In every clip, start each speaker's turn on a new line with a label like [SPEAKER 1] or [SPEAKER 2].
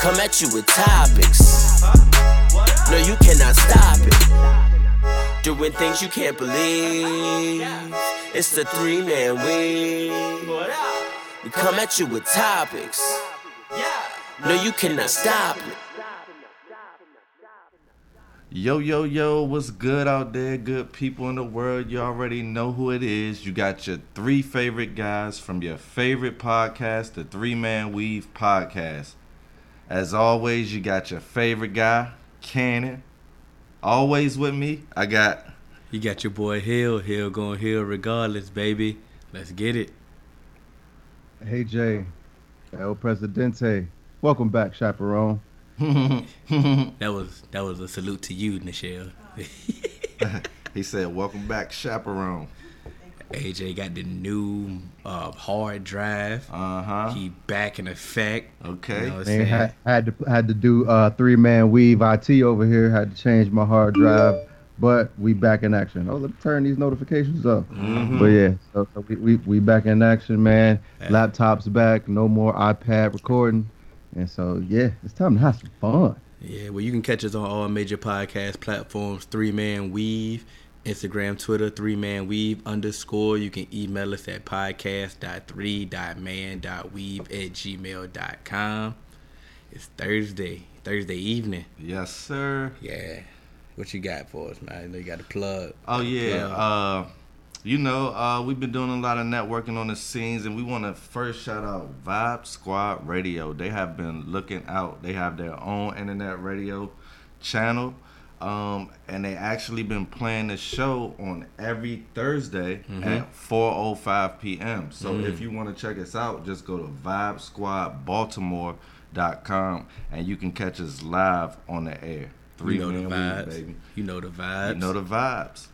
[SPEAKER 1] Come at you with topics. No, you cannot stop it. Doing things you can't believe. It's the three man weave. We come at you with topics. No, you cannot stop it.
[SPEAKER 2] Yo, yo, yo, what's good out there? Good people in the world. You already know who it is. You got your three favorite guys from your favorite podcast, the Three Man Weave Podcast. As always, you got your favorite guy, Cannon. Always with me, I got.
[SPEAKER 3] You got your boy Hill. Hill going Hill regardless, baby. Let's get it.
[SPEAKER 4] Hey, Jay. El Presidente. Welcome back, Chaperone.
[SPEAKER 3] that was that was a salute to you, Nichelle.
[SPEAKER 2] he said, "Welcome back, chaperone."
[SPEAKER 3] AJ got the new uh, hard drive.
[SPEAKER 2] Uh huh.
[SPEAKER 3] He back in effect.
[SPEAKER 2] Okay. You know
[SPEAKER 4] they had, had to had to do uh, three man weave IT over here. Had to change my hard drive, but we back in action. Oh, let me turn these notifications up. Mm-hmm. But yeah, so, so, we, we we back in action, man. Laptops back. No more iPad recording. And so, yeah, it's time to have some fun.
[SPEAKER 3] Yeah, well, you can catch us on all major podcast platforms, Three Man Weave, Instagram, Twitter, Three Man Weave underscore. You can email us at podcast.3.man.weave at gmail.com. It's Thursday, Thursday evening.
[SPEAKER 2] Yes, sir.
[SPEAKER 3] Yeah. What you got for us, man? You got a plug.
[SPEAKER 2] Oh, yeah. Plug. Uh, you know, uh, we've been doing a lot of networking on the scenes, and we want to first shout out Vibe Squad Radio. They have been looking out. They have their own internet radio channel, um, and they actually been playing the show on every Thursday mm-hmm. at 4:05 p.m. So mm. if you want to check us out, just go to VibesquadBaltimore.com, and you can catch us live on the air.
[SPEAKER 3] Three you know the vibes, week, baby. You know the vibes.
[SPEAKER 2] You know the vibes.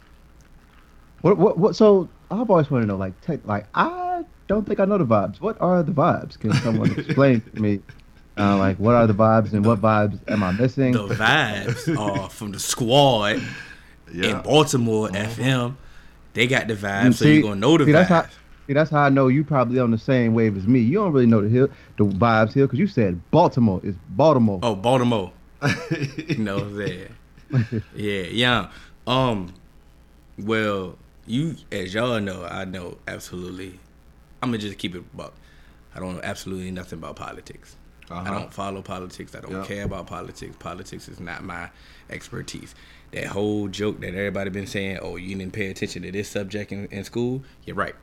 [SPEAKER 4] What what what? So I've always wanted to know, like, tech, like I don't think I know the vibes. What are the vibes? Can someone explain to me? Uh, like, what are the vibes and what vibes am I missing?
[SPEAKER 3] The vibes are from the squad yeah. in Baltimore mm-hmm. FM. They got the vibes, see, so you're gonna know the
[SPEAKER 4] see,
[SPEAKER 3] vibes.
[SPEAKER 4] That's how, see, that's how I know you probably on the same wave as me. You don't really know the hill, the vibes here, because you said Baltimore is Baltimore.
[SPEAKER 3] Oh, Baltimore. you know what I'm saying? yeah, yeah. Um, well, you as y'all know, I know absolutely. I'm gonna just keep it about. I don't know absolutely nothing about politics. Uh-huh. I don't follow politics. I don't yep. care about politics. Politics is not my expertise. That whole joke that everybody been saying, "Oh, you didn't pay attention to this subject in, in school." You're right.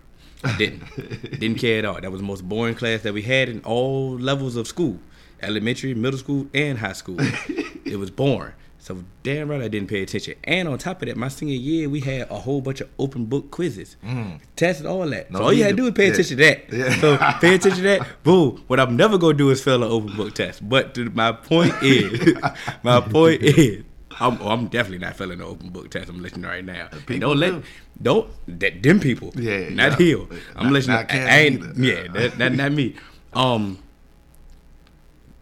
[SPEAKER 3] I didn't. didn't care at all. That was the most boring class that we had in all levels of school, elementary, middle school, and high school. it was boring. So damn right I didn't pay attention. And on top of that, my senior year we had a whole bunch of open book quizzes, mm. tests, all that. No, so all you had to do is pay yeah. attention to that. Yeah. So pay attention to that. Boom. What I'm never gonna do is fail an open book test. But my point is, my point is, I'm, oh, I'm, definitely not failing the open book test. I'm listening right now. don't let do. don't that them people.
[SPEAKER 2] Yeah,
[SPEAKER 3] not
[SPEAKER 2] yeah.
[SPEAKER 3] I'm not, listening. Not I, I ain't. Yeah, that, that not me. Um,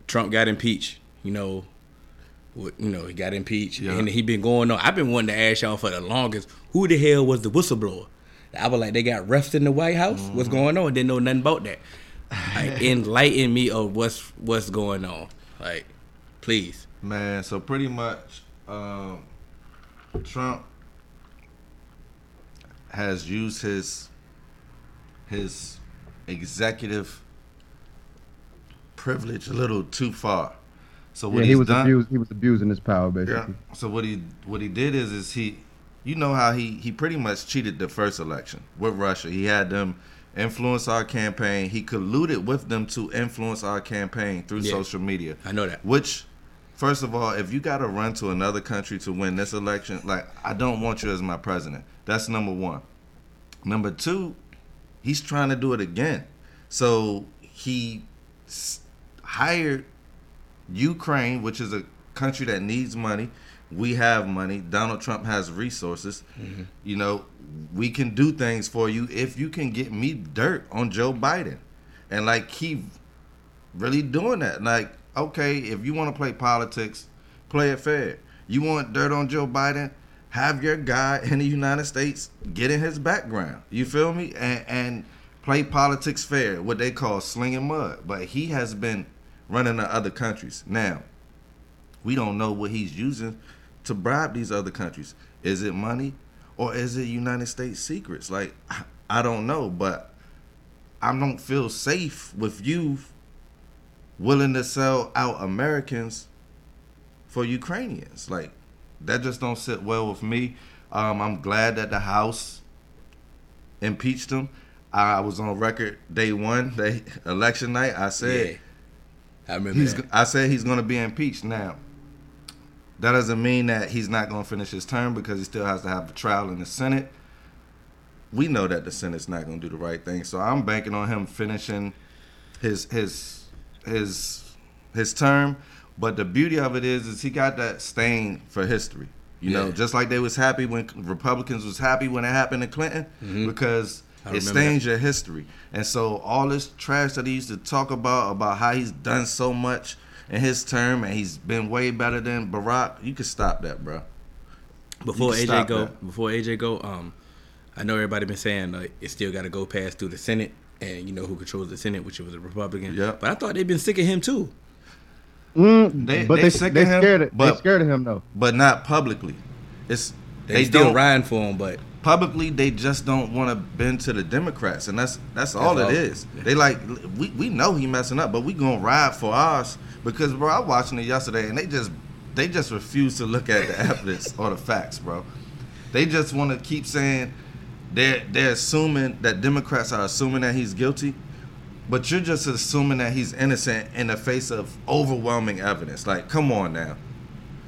[SPEAKER 3] Trump got impeached. You know, you know, he got impeached, yeah. and he been going on. I've been wanting to ask y'all for the longest. Who the hell was the whistleblower? I was like, they got refs in the White House. Mm-hmm. What's going on? Didn't know nothing about that. Like, enlighten me of what's what's going on. Like, please,
[SPEAKER 2] man. So pretty much, um, Trump has used his his executive privilege a little too far.
[SPEAKER 4] So what yeah, he was done, abused, he was abusing his power basically.
[SPEAKER 2] Yeah. So what he what he did is is he, you know how he he pretty much cheated the first election with Russia. He had them influence our campaign. He colluded with them to influence our campaign through yeah. social media.
[SPEAKER 3] I know that.
[SPEAKER 2] Which, first of all, if you got to run to another country to win this election, like I don't want you as my president. That's number one. Number two, he's trying to do it again. So he hired Ukraine, which is a country that needs money. We have money. Donald Trump has resources.
[SPEAKER 3] Mm-hmm.
[SPEAKER 2] You know, we can do things for you if you can get me dirt on Joe Biden. And like he really doing that. Like, okay, if you want to play politics, play it fair. You want dirt on Joe Biden? Have your guy in the United States get in his background. You feel me? And, and play politics fair, what they call slinging mud. But he has been running to other countries. Now, we don't know what he's using to bribe these other countries. Is it money or is it United States secrets? Like, I- don't know, but I don't feel safe with you willing to sell out Americans for Ukrainians. Like, that just don't sit well with me. Um, I'm glad that the House impeached him. I was on record day one, day election night. I said
[SPEAKER 3] Yeah. I remember
[SPEAKER 2] he's.
[SPEAKER 3] that.
[SPEAKER 2] I said he's going to be impeached. Now, that doesn't mean that he's not going to finish his term because he still has to have a trial in the Senate. We know that the Senate's not going to do the right thing, so I'm banking on him finishing his his his his term. But the beauty of it is, is he got that stain for history. You know, just like they was happy when Republicans was happy when it happened to Clinton, mm-hmm. because
[SPEAKER 3] I
[SPEAKER 2] it
[SPEAKER 3] remember
[SPEAKER 2] stains your history. And so all this trash that he used to talk about about how he's done so much in his term and he's been way better than Barack, you can stop that, bro.
[SPEAKER 3] Before AJ go,
[SPEAKER 2] that.
[SPEAKER 3] before AJ go, um, I know everybody been saying like it still got to go past through the Senate, and you know who controls the Senate, which was a Republican.
[SPEAKER 2] Yeah.
[SPEAKER 3] But I thought they've been sick of him too.
[SPEAKER 4] Mm,
[SPEAKER 2] They-
[SPEAKER 4] but
[SPEAKER 2] they
[SPEAKER 4] they,
[SPEAKER 2] sick
[SPEAKER 4] they
[SPEAKER 2] of him,
[SPEAKER 4] scared it.
[SPEAKER 2] but-
[SPEAKER 4] they scared of him though.
[SPEAKER 2] But not publicly. It's
[SPEAKER 3] They,
[SPEAKER 2] they,
[SPEAKER 3] still
[SPEAKER 2] don't
[SPEAKER 3] riding for him, but
[SPEAKER 2] publicly they just don't want to bend to the Democrats, and that's that's all
[SPEAKER 3] That's
[SPEAKER 2] it
[SPEAKER 3] all.
[SPEAKER 2] is. They like we, we know he messing up, but we gonna ride for ours because bro, I was watching it yesterday, and they just they just refuse to look at the evidence or the facts, bro. They just want to keep saying they're they're assuming that Democrats are assuming that he's guilty, but you're just assuming that he's innocent in the face of overwhelming evidence. Like, come on now.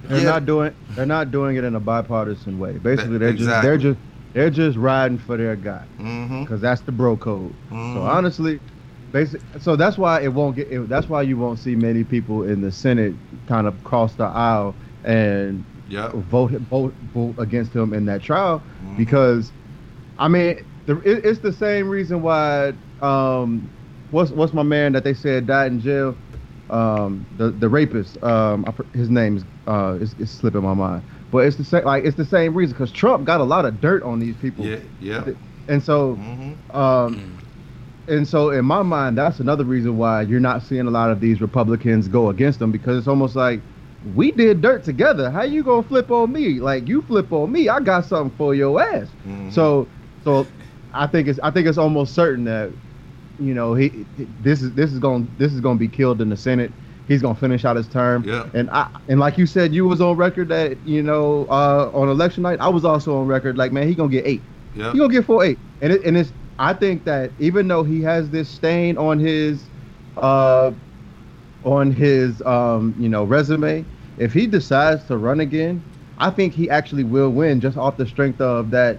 [SPEAKER 4] They're
[SPEAKER 2] Yeah.
[SPEAKER 4] not doing. They're not doing it in a bipartisan way. Basically, they're just. They're just. They're just riding for their guy
[SPEAKER 2] Mm-hmm.
[SPEAKER 4] because that's the bro code.
[SPEAKER 2] Mhm.
[SPEAKER 4] So honestly, basic. So that's why it won't get. It, that's why you won't see many people in the Senate kind of cross the aisle and
[SPEAKER 2] Yep.
[SPEAKER 4] vote vote vote against him in that trial
[SPEAKER 2] Mhm.
[SPEAKER 4] because, I mean, the, it, it's the same reason why. Um, what's what's my man that they said died in jail? Um, the the rapist. Um, I, his name's uh, it's, it's slipping my mind. But it's the same. Like it's the same reason because Trump got a lot of dirt on these people.
[SPEAKER 2] Yeah. Yeah.
[SPEAKER 4] And so,
[SPEAKER 2] Mm-hmm.
[SPEAKER 4] um, and so in my mind, that's another reason why you're not seeing a lot of these Republicans go against them because it's almost like we did dirt together. How you gonna flip on me? Like you flip on me, I got something for your ass.
[SPEAKER 2] Mhm.
[SPEAKER 4] So, so I think it's I think it's almost certain that you know he this is this is going this is going to be killed in the Senate. He's going to finish out his term.
[SPEAKER 2] Yeah.
[SPEAKER 4] And I and like you said, you was on record that you know uh, on election night. I was also on record like man, he gonna get eight.
[SPEAKER 2] Yeah.
[SPEAKER 4] He gonna get four eight, and it, and it's. I think that even though he has this stain on his, uh, on his um, you know resume, if he decides to run again, I think he actually will win just off the strength of that.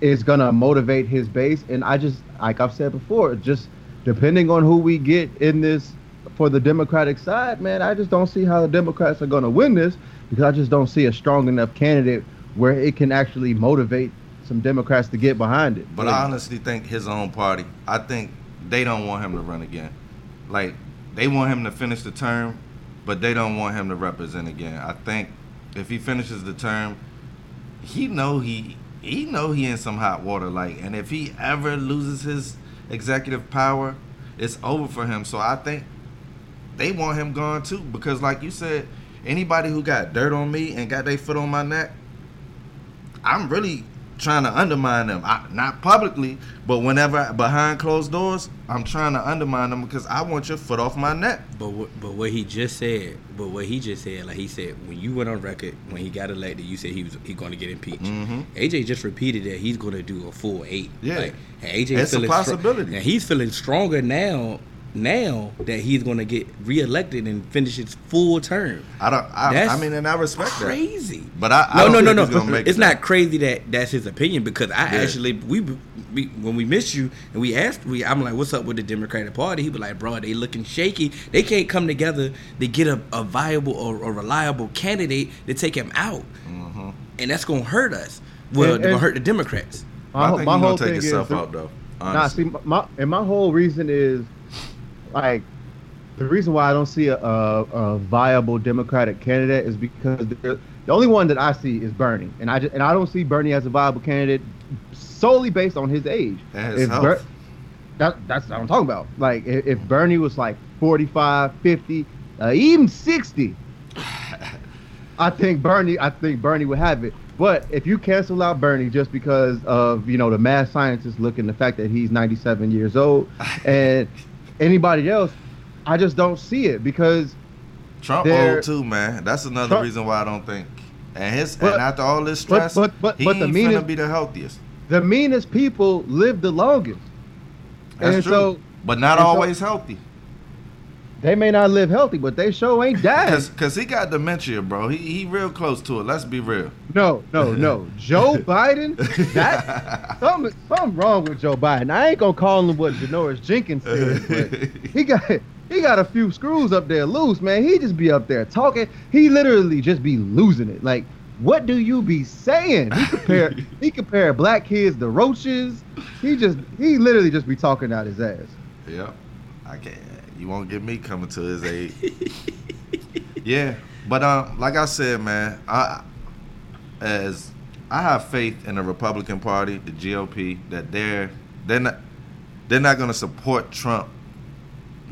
[SPEAKER 4] Is gonna motivate his base, and I just like I've said before, just depending on who we get in this for the Democratic side, man, I just don't see how the Democrats are gonna win this because I just don't see a strong enough candidate where it can actually motivate some Democrats to get behind it.
[SPEAKER 2] But I honestly think his own party, I think they don't want him to run again. Like they want him to finish the term, but they don't want him to represent again. I think if he finishes the term, he know he he know he in some hot water. Like, and if he ever loses his executive power, it's over for him. So I think they want him gone too, because like you said, anybody who got dirt on me and got their foot on my neck, I'm really trying to undermine them. I, not publicly, but whenever behind closed doors, I'm trying to undermine them because I want your foot off my neck.
[SPEAKER 3] But what, but what he just said, but what he just said, like he said, when you went on record when he got elected, you said he was he going to get impeached.
[SPEAKER 2] Mhm.
[SPEAKER 3] AJ just repeated that he's going to do a full eight.
[SPEAKER 2] Yeah.
[SPEAKER 3] like, AJ
[SPEAKER 2] It's a possibility.
[SPEAKER 3] and he's feeling stronger now now that he's gonna get reelected and finish his full term.
[SPEAKER 2] I don't. I,
[SPEAKER 3] That's
[SPEAKER 2] I mean, and I respect that.
[SPEAKER 3] Crazy.
[SPEAKER 2] that. But I, I
[SPEAKER 3] no,
[SPEAKER 2] don't
[SPEAKER 3] no, no,
[SPEAKER 2] think
[SPEAKER 3] no.
[SPEAKER 2] he's gonna
[SPEAKER 3] It's
[SPEAKER 2] it
[SPEAKER 3] not crazy that that's his opinion because I
[SPEAKER 2] Yeah.
[SPEAKER 3] actually we, we when we missed you and we asked we I'm like, what's up with the Democratic Party? He was like, bro, they looking shaky. They can't come together to get a, a viable or a reliable candidate to take him out,
[SPEAKER 2] Mm-hmm.
[SPEAKER 3] and that's gonna hurt us. Well,
[SPEAKER 4] And-
[SPEAKER 3] they're gonna hurt the Democrats.
[SPEAKER 2] I
[SPEAKER 4] My,
[SPEAKER 2] think
[SPEAKER 4] my
[SPEAKER 2] you're
[SPEAKER 4] whole
[SPEAKER 2] gonna take
[SPEAKER 4] thing
[SPEAKER 2] yourself
[SPEAKER 4] is,
[SPEAKER 2] out though.
[SPEAKER 4] Nah, see, my and my whole reason is like the reason why I don't see a, a, a viable Democratic candidate is because the, only one that I see is Bernie, and I just, and I don't see Bernie as a viable candidate solely based on his age.
[SPEAKER 2] And his health.
[SPEAKER 4] Ber- that, that's what I'm talking about. Like if, if Bernie was like 45, 50, uh, even 60, I think Bernie, I think Bernie would have it. But if you cancel out Bernie just because of you know the math scientists look and the fact that he's 97 years old, and anybody else, I just don't see it because
[SPEAKER 2] Trump old too, man. That's another
[SPEAKER 4] Trump-
[SPEAKER 2] reason why I don't think. And his
[SPEAKER 4] But-
[SPEAKER 2] and after all this stress,
[SPEAKER 4] but- but-
[SPEAKER 2] he
[SPEAKER 4] but the
[SPEAKER 2] ain't
[SPEAKER 4] meanest-
[SPEAKER 2] be the healthiest.
[SPEAKER 4] the meanest people live the longest,
[SPEAKER 2] That's
[SPEAKER 4] and
[SPEAKER 2] true.
[SPEAKER 4] so
[SPEAKER 2] but not
[SPEAKER 4] and so-
[SPEAKER 2] always healthy.
[SPEAKER 4] They may not live healthy, but they sure ain't dying.
[SPEAKER 2] Cause, Cause he got dementia, bro. He he real close to it. Let's be real.
[SPEAKER 4] No, no, no. Joe Biden, that something, something wrong with Joe Biden. I ain't gonna call him what Janoris Jenkins said, but he got he got a few screws up there loose, man. He just be up there talking. He literally just be losing it. Like, what do you be saying? He compare he compare black kids to roaches. He just he literally just be talking out his ass.
[SPEAKER 2] Yep. I can't. You won't get me coming to his aid. yeah, but um, like I said, man, I as I have faith in the Republican Party, the GOP, that they're they're not they're not gonna support Trump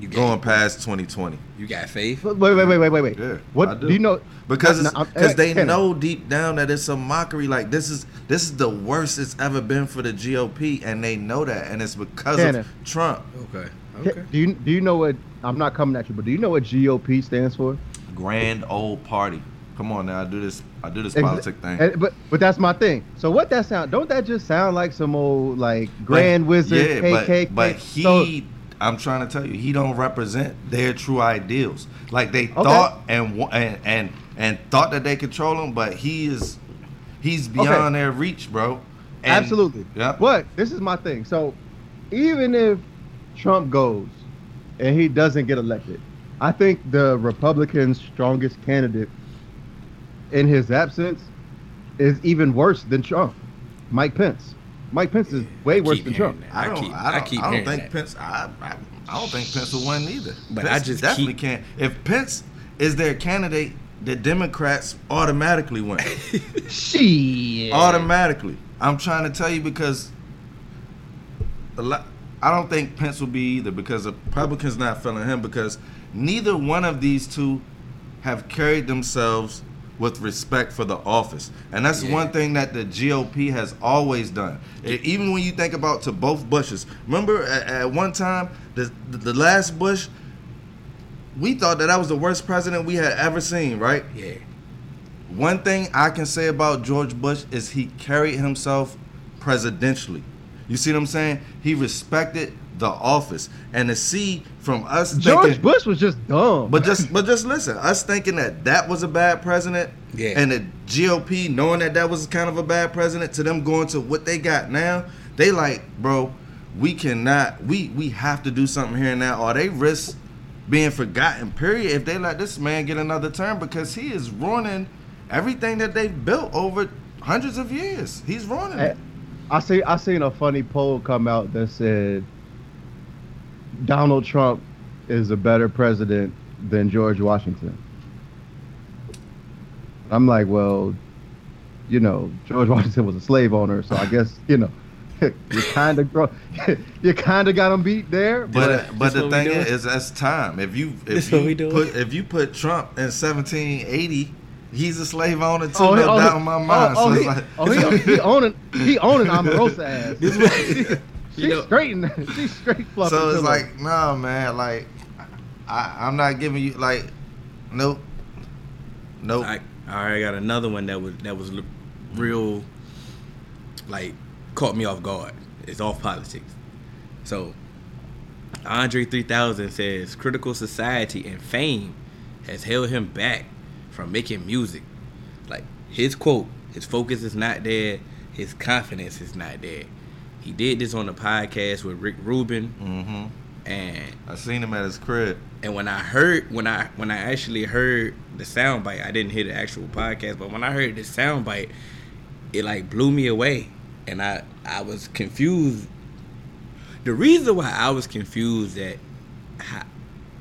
[SPEAKER 3] You got,
[SPEAKER 2] going past 2020.
[SPEAKER 3] You got faith.
[SPEAKER 4] Wait, wait, wait, wait, wait, wait.
[SPEAKER 2] Yeah,
[SPEAKER 4] what
[SPEAKER 2] I
[SPEAKER 4] do.
[SPEAKER 2] do.
[SPEAKER 4] you know?
[SPEAKER 2] Because
[SPEAKER 4] No,
[SPEAKER 2] it's,
[SPEAKER 4] I'm-
[SPEAKER 2] cause they
[SPEAKER 4] Kenny.
[SPEAKER 2] know deep down that it's a mockery. Like this is this is the worst it's ever been for the GOP, and they know that, and it's because
[SPEAKER 4] Kenny.
[SPEAKER 2] of Trump.
[SPEAKER 3] Okay.
[SPEAKER 4] Ca-
[SPEAKER 3] Okay.
[SPEAKER 4] Do you do you know what? I'm not coming at you, but do you know what GOP stands for?
[SPEAKER 2] Grand old party. Come on now, I do this. I do this
[SPEAKER 4] Ex-
[SPEAKER 2] politic thing.
[SPEAKER 4] and- but but that's my thing. So what that sound? Don't that just sound like some old like Grand
[SPEAKER 2] But-
[SPEAKER 4] Wizard
[SPEAKER 2] yeah,
[SPEAKER 4] KKK?
[SPEAKER 2] But, but he,
[SPEAKER 4] So-
[SPEAKER 2] I'm trying to tell you, he don't represent their true ideals. Like they
[SPEAKER 4] Okay.
[SPEAKER 2] thought and and and and thought that they control him, but he is he's beyond their reach, bro. And-
[SPEAKER 4] absolutely.
[SPEAKER 2] Yeah.
[SPEAKER 4] But this is my thing. So even if Trump goes and he doesn't get elected, I think the Republicans' strongest candidate in his absence is even worse than Trump. Mike Pence. Mike Pence is way
[SPEAKER 3] I
[SPEAKER 4] worse than Trump.
[SPEAKER 2] I
[SPEAKER 3] I
[SPEAKER 2] don't.
[SPEAKER 3] keep-
[SPEAKER 2] I don't,
[SPEAKER 3] I keep
[SPEAKER 2] I don't think
[SPEAKER 3] that.
[SPEAKER 2] Pence. I, I, I don't think Pence will win either.
[SPEAKER 3] But
[SPEAKER 2] Pence
[SPEAKER 3] I just
[SPEAKER 2] definitely
[SPEAKER 3] keep-
[SPEAKER 2] can't. If Pence is their candidate, the Democrats automatically win.
[SPEAKER 4] Shit.
[SPEAKER 2] automatically. I'm trying to tell you because a lot, I don't think Pence will be either because the Republicans not feeling him because neither one of these two have carried themselves with respect for the office. And that's
[SPEAKER 3] Yeah.
[SPEAKER 2] one thing that the GOP has always done. E- even when you think about to both Bushes. Remember at, at one time the, the the last Bush we thought that that was the worst president we had ever seen, right?
[SPEAKER 3] Yeah.
[SPEAKER 2] One thing I can say about George Bush is he carried himself presidentially. You see what I'm saying? He respected the office. And to see from us
[SPEAKER 4] George
[SPEAKER 2] thinking,
[SPEAKER 4] Bush was just dumb.
[SPEAKER 2] but just but just listen, us thinking that that was a bad president,
[SPEAKER 3] Yeah.
[SPEAKER 2] and the GOP knowing that that was kind of a bad president, to them going to what they got now, they like, bro, we cannot, we we have to do something here and now, or they risk being forgotten. Period. If they let this man get another term, because he is ruining everything that they've built over hundreds of years. He's ruining
[SPEAKER 4] I,
[SPEAKER 2] it.
[SPEAKER 4] I see. I seen a funny poll come out that said Donald Trump is a better president than George Washington. I'm like, well, you know, George Washington was a slave owner, so I guess you know, you kind of grow, you kind of got him beat there. But,
[SPEAKER 2] But but the thing is, is that's time. If you if
[SPEAKER 3] what we
[SPEAKER 2] you
[SPEAKER 3] doing?
[SPEAKER 2] put if you put Trump in 1780, he's a slave owner too.
[SPEAKER 4] Oh, he-
[SPEAKER 2] no
[SPEAKER 4] oh,
[SPEAKER 2] doubt
[SPEAKER 4] he-
[SPEAKER 2] in my mind.
[SPEAKER 4] Oh, oh
[SPEAKER 2] so
[SPEAKER 4] oh,
[SPEAKER 2] it's
[SPEAKER 4] he,
[SPEAKER 2] like,
[SPEAKER 4] oh, he, he owning he owning Omarosa ass.
[SPEAKER 3] This what-
[SPEAKER 4] She's
[SPEAKER 3] You know-
[SPEAKER 4] straight, in- she's straight fluffing.
[SPEAKER 2] so it's
[SPEAKER 4] pillows.
[SPEAKER 2] like, nah, man. Like, I, I'm not giving you like, nope, nope.
[SPEAKER 3] I, I already got another one that was that was real, like caught me off guard. It's off politics. So, Andre 3000 says critical society and fame has held him back from making music. Like his quote, his focus is not there, his confidence is not there. He did this on the podcast with Rick Rubin,
[SPEAKER 2] Mm-hmm.
[SPEAKER 3] and
[SPEAKER 2] I seen him at his crib.
[SPEAKER 3] and when I heard when I when I actually heard the sound bite, I didn't hear the actual podcast, but when I heard the sound bite, it like blew me away, and I I was confused. The reason why I was confused that how,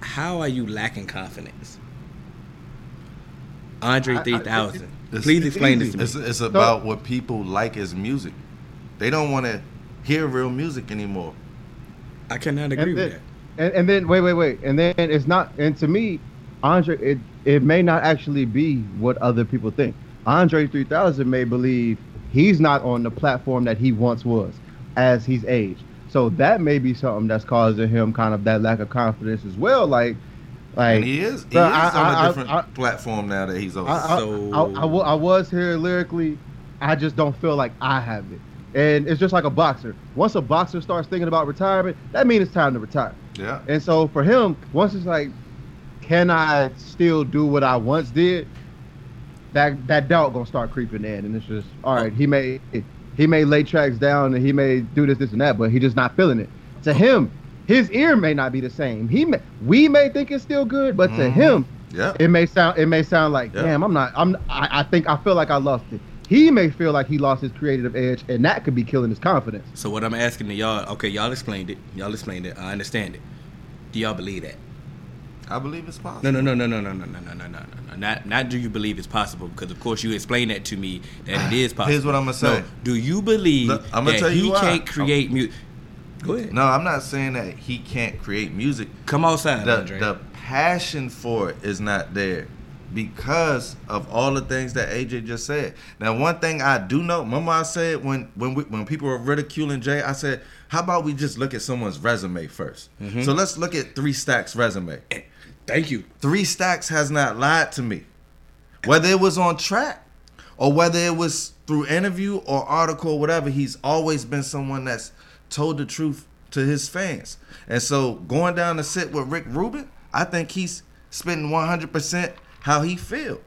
[SPEAKER 3] how are you lacking confidence? Andre
[SPEAKER 4] I- I-
[SPEAKER 3] three thousand.
[SPEAKER 2] It's-
[SPEAKER 3] Please explain this to me.
[SPEAKER 2] It's it's about what people like as music. They don't want to hear real music anymore.
[SPEAKER 3] I cannot agree
[SPEAKER 4] and
[SPEAKER 3] with
[SPEAKER 4] then,
[SPEAKER 3] that.
[SPEAKER 4] And, and then wait, wait, wait, and then it's not. And to me, Andre, it it may not actually be what other people think. Andre 3000 may believe he's not on the platform that he once was as he's aged. So that may be something that's causing him kind of that lack of confidence as well. Like, like
[SPEAKER 2] And he is he is
[SPEAKER 4] I-
[SPEAKER 2] on a
[SPEAKER 4] I-
[SPEAKER 2] different
[SPEAKER 4] I-
[SPEAKER 2] platform now that he's on.
[SPEAKER 3] So-
[SPEAKER 4] I, I, wa- I was here lyrically. I just don't feel like I have it. And it's just like a boxer. Once a boxer starts thinking about retirement, that means it's time to retire.
[SPEAKER 2] yeah.
[SPEAKER 4] And so for him, once it's like, can I still do what I once did? That that doubt gonna start creeping in, and it's just all right. He may he may lay tracks down and he may do this, this, and that, but he just not feeling it. To him, his ear may not be the same. He may we may think it's still good, but to
[SPEAKER 2] Mhm.
[SPEAKER 4] him,
[SPEAKER 2] Yeah.
[SPEAKER 4] it may sound it may sound like
[SPEAKER 2] Yeah.
[SPEAKER 4] damn i'm not i'm I, I think i feel like i lost it he may feel like he lost his creative edge and that could be killing his confidence
[SPEAKER 3] So what I'm asking to y'all, okay, y'all explained it. Y'all explained it. I understand it. Do y'all believe that?
[SPEAKER 2] I believe it's possible.
[SPEAKER 3] No, no, no, no, no, no, no, no, no, no, no, no. Not, not do you believe it's possible? Because of course you explained that to me that it is possible.
[SPEAKER 2] Here's what I'ma say.
[SPEAKER 3] No, do you believe
[SPEAKER 2] Look, I'ma
[SPEAKER 3] that
[SPEAKER 2] tell you
[SPEAKER 3] he
[SPEAKER 2] why.
[SPEAKER 3] can't create music? Go ahead.
[SPEAKER 2] No, I'm not saying that he can't create music.
[SPEAKER 3] Come outside,
[SPEAKER 2] The
[SPEAKER 3] Andre.
[SPEAKER 2] the passion for it is not there because of all the things that AJ just said. Now, one thing I do know, remember I said when when we, when people were ridiculing Jay, I said, how about we just look at someone's resume 1st
[SPEAKER 3] Mm-hmm.
[SPEAKER 2] So let's look at Three Stacks' resume.
[SPEAKER 3] Thank you.
[SPEAKER 2] Three Stacks has not lied to me. Whether it was on track or whether it was through interview or article or whatever, he's always been someone that's told the truth to his fans. And so going down to sit with Rick Rubin, I think he's spending 100% how he feel.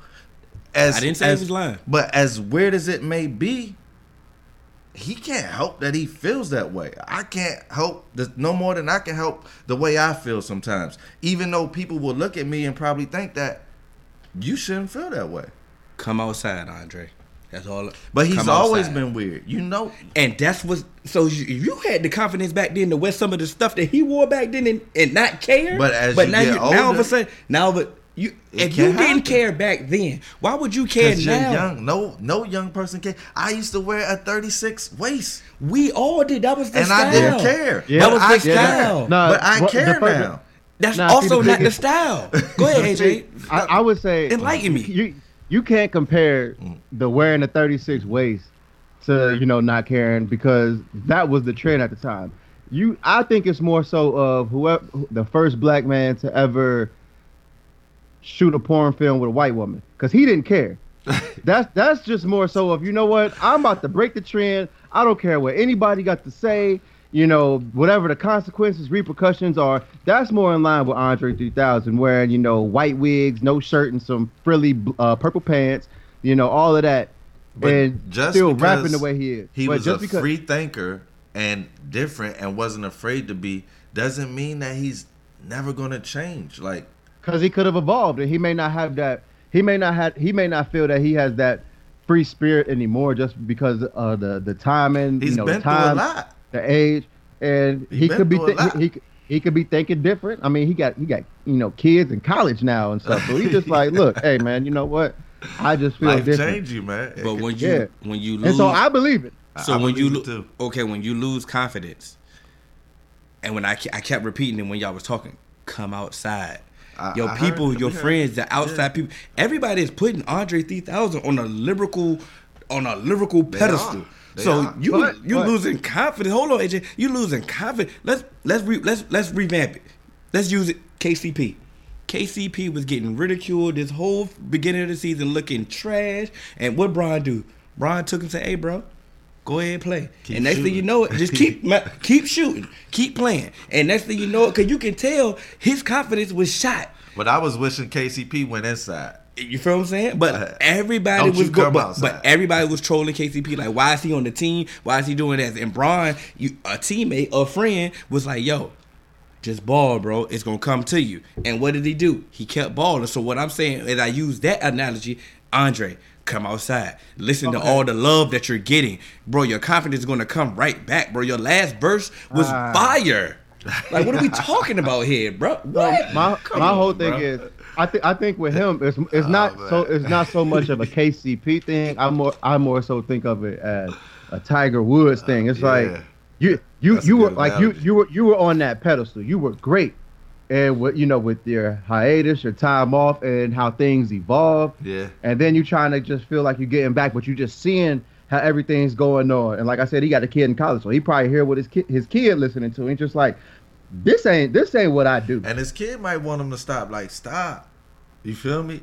[SPEAKER 2] As,
[SPEAKER 3] I didn't say he was lying.
[SPEAKER 2] But as weird as it may be, he can't help that he feels that way. I can't help the, no more than I can help the way I feel sometimes. Even though people will look at me and probably think that you shouldn't feel that way.
[SPEAKER 3] Come outside, Andre. That's all.
[SPEAKER 2] But he's always
[SPEAKER 3] outside.
[SPEAKER 2] been weird. You know,
[SPEAKER 3] And that's what. So you, you had the confidence back then to wear some of the stuff that he wore back then and, and not care.
[SPEAKER 2] But as
[SPEAKER 3] but
[SPEAKER 2] you
[SPEAKER 3] now
[SPEAKER 2] get
[SPEAKER 3] you now all of a sudden now but you if you
[SPEAKER 2] can
[SPEAKER 3] didn't care back then, why would you care
[SPEAKER 2] because you're
[SPEAKER 3] now?
[SPEAKER 2] young. No, no young person can. I used to wear a 36 waist,
[SPEAKER 3] We all did. That was the
[SPEAKER 2] and
[SPEAKER 3] style.
[SPEAKER 2] I didn't care.
[SPEAKER 4] Yeah.
[SPEAKER 3] That was
[SPEAKER 2] I
[SPEAKER 3] the
[SPEAKER 2] care.
[SPEAKER 3] style.
[SPEAKER 4] No,
[SPEAKER 2] but I
[SPEAKER 4] what- the
[SPEAKER 2] care now.
[SPEAKER 3] That's
[SPEAKER 4] Nah,
[SPEAKER 3] also
[SPEAKER 4] the
[SPEAKER 3] not
[SPEAKER 4] thing
[SPEAKER 3] the style. Go ahead, AJ.
[SPEAKER 4] I, I would say
[SPEAKER 3] Enlighten me.
[SPEAKER 4] You you can't compare mm. the wearing the 36 waist to you know not caring because that was the trend at the time. You, I think it's more so of whoever the first black man to ever shoot a porn film with a white woman because he didn't care. that's that's just more so of you know what I'm about to break the trend. I don't care what anybody got to say. You know whatever the consequences, repercussions are. That's more in line with Andre 3000, wearing you know white wigs, no shirt, and some frilly uh, purple pants. You know all of that,
[SPEAKER 2] But
[SPEAKER 4] and
[SPEAKER 2] just
[SPEAKER 4] still rapping the way he is.
[SPEAKER 2] He
[SPEAKER 4] but
[SPEAKER 2] was
[SPEAKER 4] just
[SPEAKER 2] a
[SPEAKER 4] because,
[SPEAKER 2] free thinker and different and wasn't afraid to be doesn't mean that he's never gonna change. Like
[SPEAKER 4] because he could have evolved and he may not have that he may not have he may not feel that he has that free spirit anymore just because of the the timing
[SPEAKER 2] he's
[SPEAKER 4] you know
[SPEAKER 2] been
[SPEAKER 4] the
[SPEAKER 2] through a lot.
[SPEAKER 4] The age and
[SPEAKER 2] He
[SPEAKER 4] he, could be
[SPEAKER 2] through a
[SPEAKER 4] thi-
[SPEAKER 2] lot.
[SPEAKER 4] he, he he could be thinking different i mean he got he got you know kids in college now and stuff so he's just like look hey man you know what i just feel
[SPEAKER 2] Life
[SPEAKER 4] different
[SPEAKER 2] change you, man.
[SPEAKER 3] But when you
[SPEAKER 4] Yeah.
[SPEAKER 3] when you lose,
[SPEAKER 4] and so i believe it
[SPEAKER 3] So
[SPEAKER 2] I
[SPEAKER 3] when you
[SPEAKER 2] believe it
[SPEAKER 3] lo- okay, when you lose confidence, and when I I kept repeating it when y'all was talking, come outside.
[SPEAKER 2] I-
[SPEAKER 3] your
[SPEAKER 2] I
[SPEAKER 3] people,
[SPEAKER 2] it.
[SPEAKER 3] your
[SPEAKER 2] We heard
[SPEAKER 3] friends, the outside people, everybody is putting Andre 3000 on a lyrical, on a lyrical pedestal.
[SPEAKER 2] are. They
[SPEAKER 3] So
[SPEAKER 2] are.
[SPEAKER 3] you
[SPEAKER 4] But-
[SPEAKER 3] you
[SPEAKER 4] but-
[SPEAKER 3] losing confidence. Hold on, AJ. You losing confidence. Let's let's re, let's let's revamp it. Let's use it. KCP. KCP was getting ridiculed this whole beginning of the season, looking trash. And what Brian do? Brian took him to, "Hey, bro, Go ahead and play.
[SPEAKER 2] Keep
[SPEAKER 3] and next thing you know it, just keep keep shooting, keep playing. And next thing you know it, cause you can tell his confidence was shot.
[SPEAKER 2] But I was wishing KCP went inside.
[SPEAKER 3] You feel what I'm saying? But
[SPEAKER 2] Uh,
[SPEAKER 3] everybody was go, but, but everybody was trolling KCP. Like, why is he on the team? Why is he doing that? And Bron, you, a teammate, a friend, was like, "Yo, just ball, bro. It's gonna come to you." And what did he do? He kept balling. So what I'm saying is, I use that analogy, Andre. Come outside. Listen to all the love that you're getting, bro. Your confidence is gonna come right back, bro. Your last verse was
[SPEAKER 4] Ah.
[SPEAKER 3] fire. Like, what are we talking about here, bro? What?
[SPEAKER 4] my
[SPEAKER 3] Come
[SPEAKER 4] my
[SPEAKER 3] on,
[SPEAKER 4] whole thing
[SPEAKER 3] bro.
[SPEAKER 4] is I think I think with him it's it's
[SPEAKER 2] Oh,
[SPEAKER 4] not so it's not so much of a KCP thing. I more I more so think of it as a Tiger Woods thing. It's
[SPEAKER 2] yeah.
[SPEAKER 4] like you you
[SPEAKER 2] That's
[SPEAKER 4] you were like you
[SPEAKER 2] analogy.
[SPEAKER 4] you were you were on that pedestal. You were great. And with you know with your hiatus, your time off, and how things evolve,
[SPEAKER 2] Yeah.
[SPEAKER 4] and then you're trying to just feel like you're getting back, but you're just seeing how everything's going on. And like I said, he got a kid in college, so he probably hear what his kid his kid listening to. And just like, this ain't this ain't what I do.
[SPEAKER 2] And his kid might want him to stop. Like, stop. You feel me?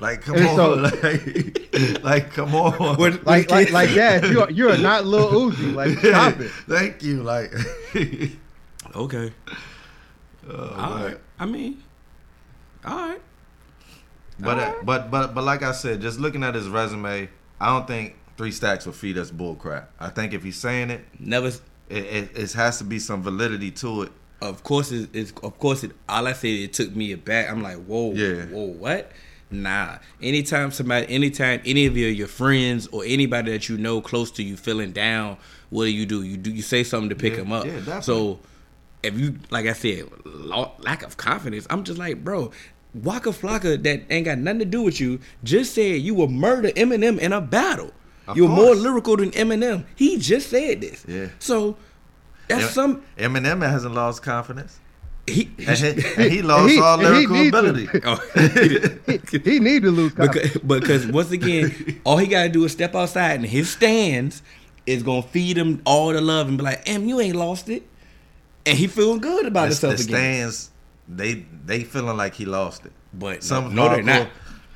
[SPEAKER 2] Like, come
[SPEAKER 4] And
[SPEAKER 2] on.
[SPEAKER 4] so-
[SPEAKER 2] like, like, come on.
[SPEAKER 3] What-
[SPEAKER 4] like like like that. You're you're not Lil Uzi. Like stop it.
[SPEAKER 2] Thank you. Like,
[SPEAKER 3] Okay.
[SPEAKER 2] oh,
[SPEAKER 3] All
[SPEAKER 2] man.
[SPEAKER 3] right. I mean, all right.
[SPEAKER 2] But uh,
[SPEAKER 3] Alright.
[SPEAKER 2] but but but like I said, just looking at his resume, I don't think three stacks will feed us bullcrap. I think if he's saying it,
[SPEAKER 3] Never.
[SPEAKER 2] it, it, it has to be some validity to it.
[SPEAKER 3] Of course, it, it's of course it. All I said it took me aback. I'm like, whoa,
[SPEAKER 2] Yeah.
[SPEAKER 3] whoa, what? Nah. Anytime somebody, anytime any of your your friends or anybody that you know close to you feeling down, what do you do? You do you say something to pick
[SPEAKER 2] Yeah,
[SPEAKER 3] them up.
[SPEAKER 2] yeah,
[SPEAKER 3] so if you like I said, lack of confidence, I'm just like, bro. Waka Flocka that ain't got nothing to do with you just said you will murder Eminem in a battle.
[SPEAKER 2] Of
[SPEAKER 3] You're more lyrical than Eminem. He just said this.
[SPEAKER 2] Yeah.
[SPEAKER 3] So that's
[SPEAKER 2] Em-
[SPEAKER 3] some
[SPEAKER 2] Eminem hasn't lost confidence,
[SPEAKER 3] he,
[SPEAKER 2] and he, and he lost
[SPEAKER 4] he-
[SPEAKER 2] all
[SPEAKER 4] and he
[SPEAKER 2] lyrical
[SPEAKER 4] to.
[SPEAKER 2] ability.
[SPEAKER 3] oh,
[SPEAKER 4] He need to lose confidence.
[SPEAKER 3] because, because once again, all he gotta do is step outside and his stands is gonna feed him all the love and be like, "Em, you ain't lost it," and he feeling good about
[SPEAKER 2] the,
[SPEAKER 3] himself
[SPEAKER 2] the
[SPEAKER 3] again.
[SPEAKER 2] stands, they they feeling like he lost it.
[SPEAKER 3] But
[SPEAKER 2] Some
[SPEAKER 3] no, they're not.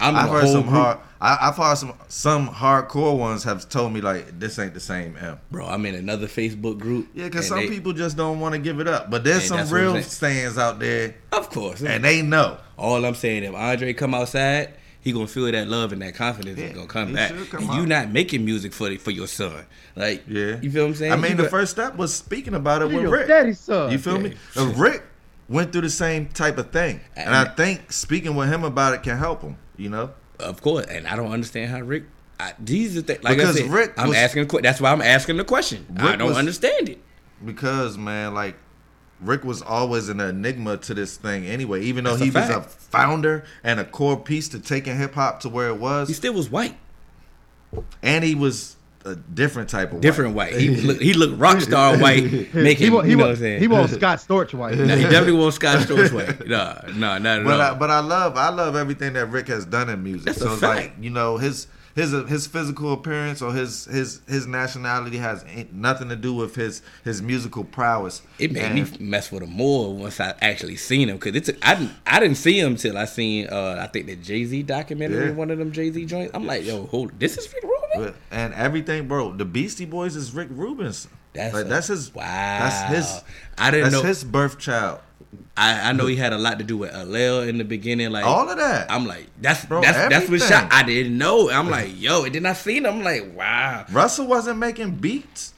[SPEAKER 3] I'm
[SPEAKER 2] I've heard some
[SPEAKER 3] group.
[SPEAKER 2] hard. I, I've heard some some hardcore ones have told me like this ain't the same M.
[SPEAKER 3] bro. I'm in another Facebook group.
[SPEAKER 2] Yeah, because some
[SPEAKER 3] they-
[SPEAKER 2] people just don't want to give it up. But there's some
[SPEAKER 3] that's what I'm
[SPEAKER 2] real stands out there,
[SPEAKER 3] of course,
[SPEAKER 2] and they know.
[SPEAKER 3] all I'm saying, if Andre come outside, he gonna feel that love and that confidence
[SPEAKER 2] Yeah,
[SPEAKER 3] is gonna come
[SPEAKER 2] he
[SPEAKER 3] back.
[SPEAKER 2] come
[SPEAKER 3] and you
[SPEAKER 2] out.
[SPEAKER 3] not making music for the, for your son, like
[SPEAKER 2] Yeah,
[SPEAKER 3] you feel what I'm saying?
[SPEAKER 2] I mean,
[SPEAKER 3] You
[SPEAKER 2] the
[SPEAKER 3] got-
[SPEAKER 2] first step was speaking about it
[SPEAKER 4] You
[SPEAKER 2] with
[SPEAKER 4] your
[SPEAKER 2] Rick.
[SPEAKER 4] daddy's son.
[SPEAKER 2] You feel me?
[SPEAKER 3] Yeah.
[SPEAKER 2] Uh, Rick went through the same type of thing, and I think speaking with him about it can help him. You know,
[SPEAKER 3] Of course, and I don't understand how Rick. I, these are things like
[SPEAKER 2] Because
[SPEAKER 3] I said.
[SPEAKER 2] Rick
[SPEAKER 3] I'm
[SPEAKER 2] was-
[SPEAKER 3] asking. a That's why I'm asking the question. I don't
[SPEAKER 2] was-
[SPEAKER 3] understand it.
[SPEAKER 2] because man, like Rick was always an enigma to this thing anyway. Even though
[SPEAKER 3] That's a
[SPEAKER 2] he was a founder and a core piece to taking hip hop to where it was.
[SPEAKER 3] He still was white,
[SPEAKER 2] and he was a different type of
[SPEAKER 3] different white. He look, he looked rock star white, making.
[SPEAKER 4] he want,
[SPEAKER 3] you
[SPEAKER 4] he
[SPEAKER 3] know
[SPEAKER 4] want,
[SPEAKER 3] what I'm saying?
[SPEAKER 4] he Scott Storch white.
[SPEAKER 3] No, he definitely wants Scott Storch white. No, no, not at
[SPEAKER 2] But I, but I love I love everything that Rick has done in music.
[SPEAKER 3] That's
[SPEAKER 2] so
[SPEAKER 3] a
[SPEAKER 2] it's
[SPEAKER 3] fact.
[SPEAKER 2] like you know his his his physical appearance or his his his nationality has nothing to do with his his musical prowess.
[SPEAKER 3] it made
[SPEAKER 2] And-
[SPEAKER 3] me mess with him more once I actually seen him because it's I didn't I didn't see him till I seen uh I think the Jay Z documentary
[SPEAKER 2] Yeah.
[SPEAKER 3] one of them Jay Z joints. I'm like, yo, hold this is Rick Rubin.
[SPEAKER 2] And everything, bro. The Beastie Boys is Rick Rubin's.
[SPEAKER 3] That's
[SPEAKER 2] like,
[SPEAKER 3] a-
[SPEAKER 2] that's his.
[SPEAKER 3] wow.
[SPEAKER 2] That's his.
[SPEAKER 3] I didn't
[SPEAKER 2] that's
[SPEAKER 3] know.
[SPEAKER 2] his birth child.
[SPEAKER 3] I, I know he had a lot to do with LL in the beginning. Like
[SPEAKER 2] All of that.
[SPEAKER 3] I'm like, that's
[SPEAKER 2] Bro,
[SPEAKER 3] that's that's what shot. I didn't know. I'm like, yo, and then I seen him. I'm like, wow.
[SPEAKER 2] Russell wasn't making beats.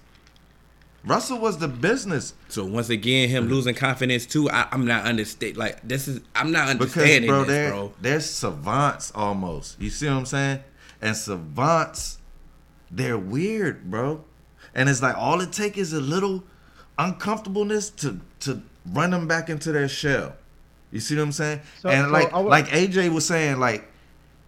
[SPEAKER 2] Russell was the business
[SPEAKER 3] So once again, him losing confidence too. I, I'm not understand. Like this is I'm not
[SPEAKER 2] because
[SPEAKER 3] understanding
[SPEAKER 2] bro,
[SPEAKER 3] this,
[SPEAKER 2] they're
[SPEAKER 3] bro.
[SPEAKER 2] they're savants almost. You see what I'm saying? And savants, they're weird, bro. And it's like all it take is a little uncomfortableness to to run them back into their shell. You see what I'm saying?
[SPEAKER 4] So-
[SPEAKER 2] and
[SPEAKER 4] so
[SPEAKER 2] like
[SPEAKER 4] I
[SPEAKER 2] like AJ was saying, like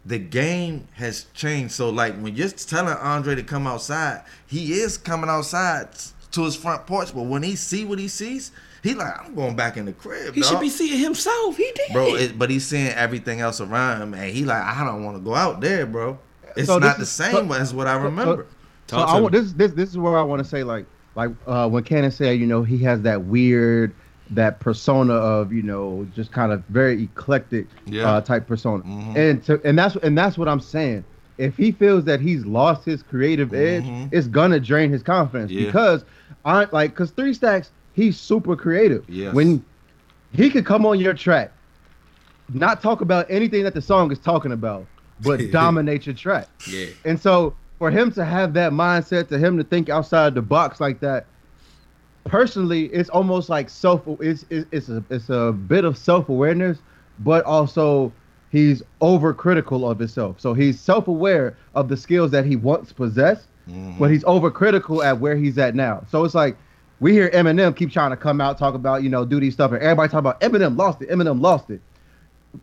[SPEAKER 2] the game has changed. So like when you're telling Andre to come outside, he is coming outside to his front porch. But when he see what he sees, he like I'm going back in the crib.
[SPEAKER 3] He should be seeing himself. He did,
[SPEAKER 2] bro. It, but he's seeing everything else around him, and he like, I don't want to go out there, bro. It's
[SPEAKER 4] So
[SPEAKER 2] not the
[SPEAKER 4] this is-
[SPEAKER 2] same
[SPEAKER 4] so-
[SPEAKER 2] as what I remember.
[SPEAKER 4] So
[SPEAKER 3] Talk to
[SPEAKER 4] I this this this is where I want to say like like uh, when Cannon said you know he has that weird that persona of you know just kind of very eclectic
[SPEAKER 2] Yeah.
[SPEAKER 4] uh, type persona
[SPEAKER 2] Mhm.
[SPEAKER 4] and to, and that's and that's what I'm saying if he feels that he's lost his creative edge,
[SPEAKER 2] Mhm.
[SPEAKER 4] it's gonna drain his confidence
[SPEAKER 2] Yeah.
[SPEAKER 4] because I like because three stacks he's super creative.
[SPEAKER 2] Yes.
[SPEAKER 4] When he could come on your track, not talk about anything that the song is talking about, but dominate your track.
[SPEAKER 3] Yeah.
[SPEAKER 4] And so for him to have that mindset, to him to think outside the box like that, personally, it's almost like self. It's it's, it's a it's a bit of self awareness, but also he's overcritical of himself. So he's self aware of the skills that he once possessed,
[SPEAKER 2] Mhm.
[SPEAKER 4] but he's overcritical at where he's at now. So it's like we hear Eminem keep trying to come out talk about you know do these stuff, and everybody talk about Eminem lost it. Eminem lost it.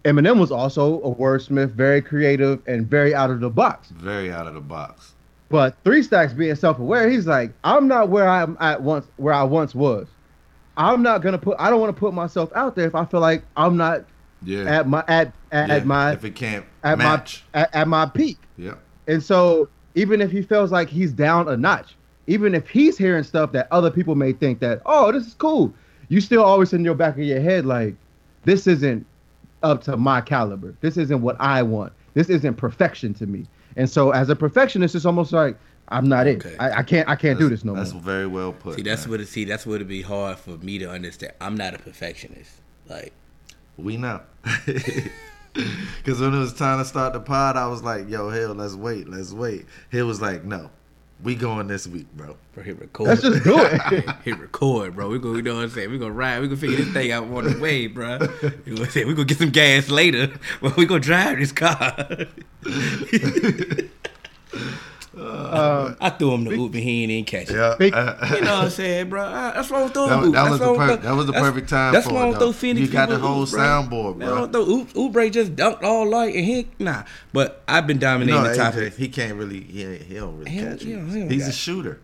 [SPEAKER 4] Eminem was also a wordsmith, very creative and very out of the box.
[SPEAKER 2] very out of the box.
[SPEAKER 4] But three stacks being self-aware, he's like, I'm not where I'm at once where I once was. I'm not gonna put I don't want to put myself out there if I feel like I'm not
[SPEAKER 2] Yeah.
[SPEAKER 4] at my at at,
[SPEAKER 2] Yeah,
[SPEAKER 4] my
[SPEAKER 2] if it can't
[SPEAKER 4] at
[SPEAKER 2] match.
[SPEAKER 4] my at, at my peak.
[SPEAKER 2] yeah.
[SPEAKER 4] And so even if he feels like he's down a notch, even if he's hearing stuff that other people may think that, oh, this is cool, you still always in your back of your head like, this isn't up to my caliber. This isn't what I want. This isn't perfection to me. And so as a perfectionist, it's almost like I'm not it.
[SPEAKER 3] Okay.
[SPEAKER 4] I, I can't I can't do this no
[SPEAKER 2] That's
[SPEAKER 4] more.
[SPEAKER 2] That's very well put.
[SPEAKER 3] See, that's
[SPEAKER 2] man.
[SPEAKER 3] what it. See, that's what it'd be hard for me to understand. I'm not a perfectionist. Like,
[SPEAKER 2] We know. Because when it was time to start the pod, I was like, yo, hell, let's wait, let's wait. He was like, no, we going this week, bro.
[SPEAKER 3] bro, hit record.
[SPEAKER 4] Let's just do it.
[SPEAKER 3] hit record, bro. We gonna, you know what I'm saying? We gonna ride. We gonna figure this thing out on the way, bro. You gonna say we gonna get some gas later, but we gonna drive this car.
[SPEAKER 4] Uh,
[SPEAKER 3] I threw him the hoop and he ain't even catch it.
[SPEAKER 2] Yeah.
[SPEAKER 4] Big-
[SPEAKER 2] uh,
[SPEAKER 3] You know what I'm saying, bro? I- That's why I'm throwing
[SPEAKER 2] That,
[SPEAKER 3] oop.
[SPEAKER 2] that
[SPEAKER 3] That's
[SPEAKER 2] was the
[SPEAKER 3] why
[SPEAKER 2] perfect.
[SPEAKER 3] throw-
[SPEAKER 2] That was the perfect time
[SPEAKER 3] That's
[SPEAKER 2] for
[SPEAKER 3] why I
[SPEAKER 2] it.
[SPEAKER 3] don't
[SPEAKER 2] though.
[SPEAKER 3] throw Phoenix.
[SPEAKER 2] You got the whole
[SPEAKER 3] oop, bro.
[SPEAKER 2] soundboard,
[SPEAKER 3] Man, I
[SPEAKER 2] bro.
[SPEAKER 3] don't throw oop. Oubre just dunked all light and he nah. But I've been
[SPEAKER 2] You
[SPEAKER 3] dominating
[SPEAKER 2] know,
[SPEAKER 3] the
[SPEAKER 2] AJ,
[SPEAKER 3] topic.
[SPEAKER 2] he can't really. He, he don't really
[SPEAKER 3] Hell,
[SPEAKER 2] catch you.
[SPEAKER 3] he don't
[SPEAKER 2] He's
[SPEAKER 3] got-
[SPEAKER 2] a shooter.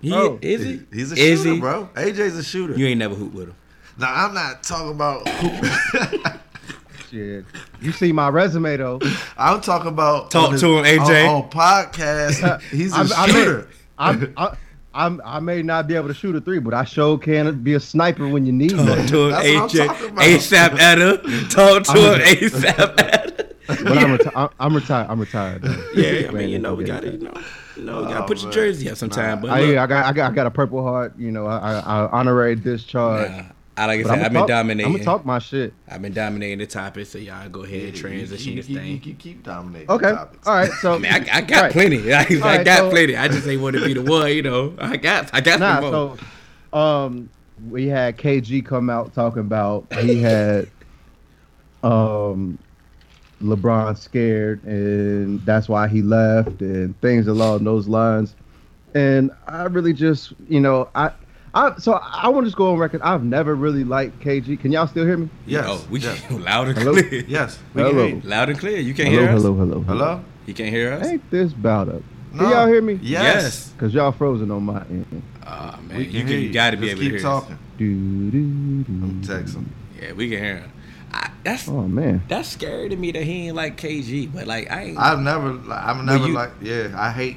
[SPEAKER 3] He,
[SPEAKER 4] Oh.
[SPEAKER 3] is he?
[SPEAKER 2] He's a
[SPEAKER 3] Is
[SPEAKER 2] shooter,
[SPEAKER 3] he?
[SPEAKER 2] bro. AJ's a shooter.
[SPEAKER 3] You ain't never hoop with him.
[SPEAKER 2] now I'm not talking about.
[SPEAKER 4] shit. You see my resume though.
[SPEAKER 2] I'm talking about.
[SPEAKER 3] Talk
[SPEAKER 2] on his-
[SPEAKER 3] to him, AJ.
[SPEAKER 2] On, on podcast, he's a
[SPEAKER 4] I'm- I may-
[SPEAKER 2] shooter.
[SPEAKER 4] I'm, I, I'm I may not be able to shoot a three, but I sure can be a sniper when you need
[SPEAKER 3] Talk
[SPEAKER 4] that.
[SPEAKER 3] to him,
[SPEAKER 2] That's what I'm
[SPEAKER 3] AJ.
[SPEAKER 2] talking about.
[SPEAKER 3] ASAP Etta. Talk to him, ASAP Etta.
[SPEAKER 4] But I'm, reti- I'm, I'm retired. I'm retired. though.
[SPEAKER 3] Yeah, I
[SPEAKER 4] Man,
[SPEAKER 3] mean, you know, we got to, you know, you know, got to
[SPEAKER 2] Oh,
[SPEAKER 3] put your
[SPEAKER 2] man.
[SPEAKER 3] jersey up sometime. But
[SPEAKER 4] I,
[SPEAKER 3] look,
[SPEAKER 4] yeah, I got I got I got a purple heart. You know, I, I, I honorary discharge.
[SPEAKER 3] nah, I like I
[SPEAKER 4] But
[SPEAKER 3] said,
[SPEAKER 4] I'ma
[SPEAKER 3] I've been dominating.
[SPEAKER 4] I'm gonna talk my shit.
[SPEAKER 3] I've been dominating the topic, so y'all go ahead and transition
[SPEAKER 2] you,
[SPEAKER 3] this thing.
[SPEAKER 2] You, you keep dominating. The
[SPEAKER 4] Okay. All right. So
[SPEAKER 3] I mean, I, I got
[SPEAKER 4] Right.
[SPEAKER 3] plenty. I, I
[SPEAKER 4] right,
[SPEAKER 3] got
[SPEAKER 4] so-
[SPEAKER 3] plenty. I just ain't want to be the one, you know. I got, I got
[SPEAKER 4] nah.
[SPEAKER 3] some more.
[SPEAKER 4] So, um, we had KG come out talking about he had, um, LeBron scared, and that's why he left, and things along those lines. And I really just, you know, I. I, so I want to just go on record. I've never really liked KG. Can y'all still hear me?
[SPEAKER 2] Yes.
[SPEAKER 3] oh, we
[SPEAKER 2] yes.
[SPEAKER 3] loud and
[SPEAKER 4] Hello?
[SPEAKER 3] clear.
[SPEAKER 2] yes. We
[SPEAKER 4] Hello.
[SPEAKER 2] can.
[SPEAKER 3] Loud and clear. You can't
[SPEAKER 4] Hello,
[SPEAKER 3] hear us.
[SPEAKER 4] hello, hello,
[SPEAKER 2] Hello.
[SPEAKER 3] You can't hear us.
[SPEAKER 4] Ain't this bout up? Can
[SPEAKER 2] No.
[SPEAKER 4] y'all hear me?
[SPEAKER 2] Yes.
[SPEAKER 4] Cause y'all frozen on my end.
[SPEAKER 3] Ah man,
[SPEAKER 2] We
[SPEAKER 3] you,
[SPEAKER 2] can
[SPEAKER 3] can, you got to be
[SPEAKER 2] Just
[SPEAKER 3] able to
[SPEAKER 2] keep
[SPEAKER 3] hear
[SPEAKER 2] talking.
[SPEAKER 4] Do, do, do.
[SPEAKER 2] I'm texting.
[SPEAKER 3] Yeah, we can hear him. I, that's
[SPEAKER 4] Oh man.
[SPEAKER 3] that's scary to me that he ain't like KG, but like I ain't.
[SPEAKER 2] I've never, I've never
[SPEAKER 3] you-
[SPEAKER 2] like, yeah, I hate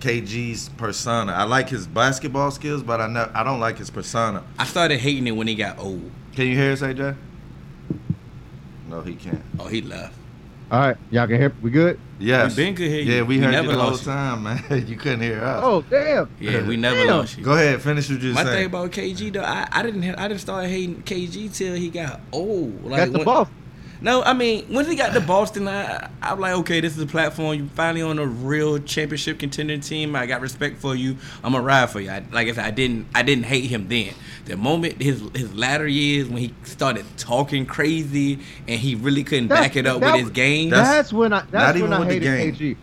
[SPEAKER 2] KG's persona. I like his basketball skills, but I know I don't like his persona.
[SPEAKER 3] I started hating it when he got old.
[SPEAKER 2] Can you hear us, AJ? No, he can't.
[SPEAKER 3] Oh, he left.
[SPEAKER 4] All right, y'all can hear. We good?
[SPEAKER 2] Yes.
[SPEAKER 3] We been could hear you.
[SPEAKER 2] Yeah, we
[SPEAKER 3] We
[SPEAKER 2] heard
[SPEAKER 3] never
[SPEAKER 2] you the whole
[SPEAKER 3] you.
[SPEAKER 2] time, man. you couldn't hear us.
[SPEAKER 4] Oh damn.
[SPEAKER 3] Yeah, we never
[SPEAKER 4] Damn.
[SPEAKER 3] lost you.
[SPEAKER 2] Go ahead, finish what you
[SPEAKER 3] My
[SPEAKER 2] saying.
[SPEAKER 3] thing about KG though, I, I didn't I didn't start hating KG till he got old. Like
[SPEAKER 4] That's the
[SPEAKER 3] when-
[SPEAKER 4] boss.
[SPEAKER 3] No, I mean when he got to Boston, I I'm like, okay, this is a platform. You finally on a real championship contending team. I got respect for you. I'm gonna ride for you. I, like I said, I didn't I didn't hate him then. The moment his his latter years when he started talking crazy and he really couldn't
[SPEAKER 4] That-
[SPEAKER 3] back it up
[SPEAKER 4] that
[SPEAKER 3] with his game.
[SPEAKER 2] That's-
[SPEAKER 4] That's, when I.
[SPEAKER 2] not
[SPEAKER 4] That's
[SPEAKER 2] even
[SPEAKER 4] when I
[SPEAKER 2] with the
[SPEAKER 4] hated
[SPEAKER 2] game.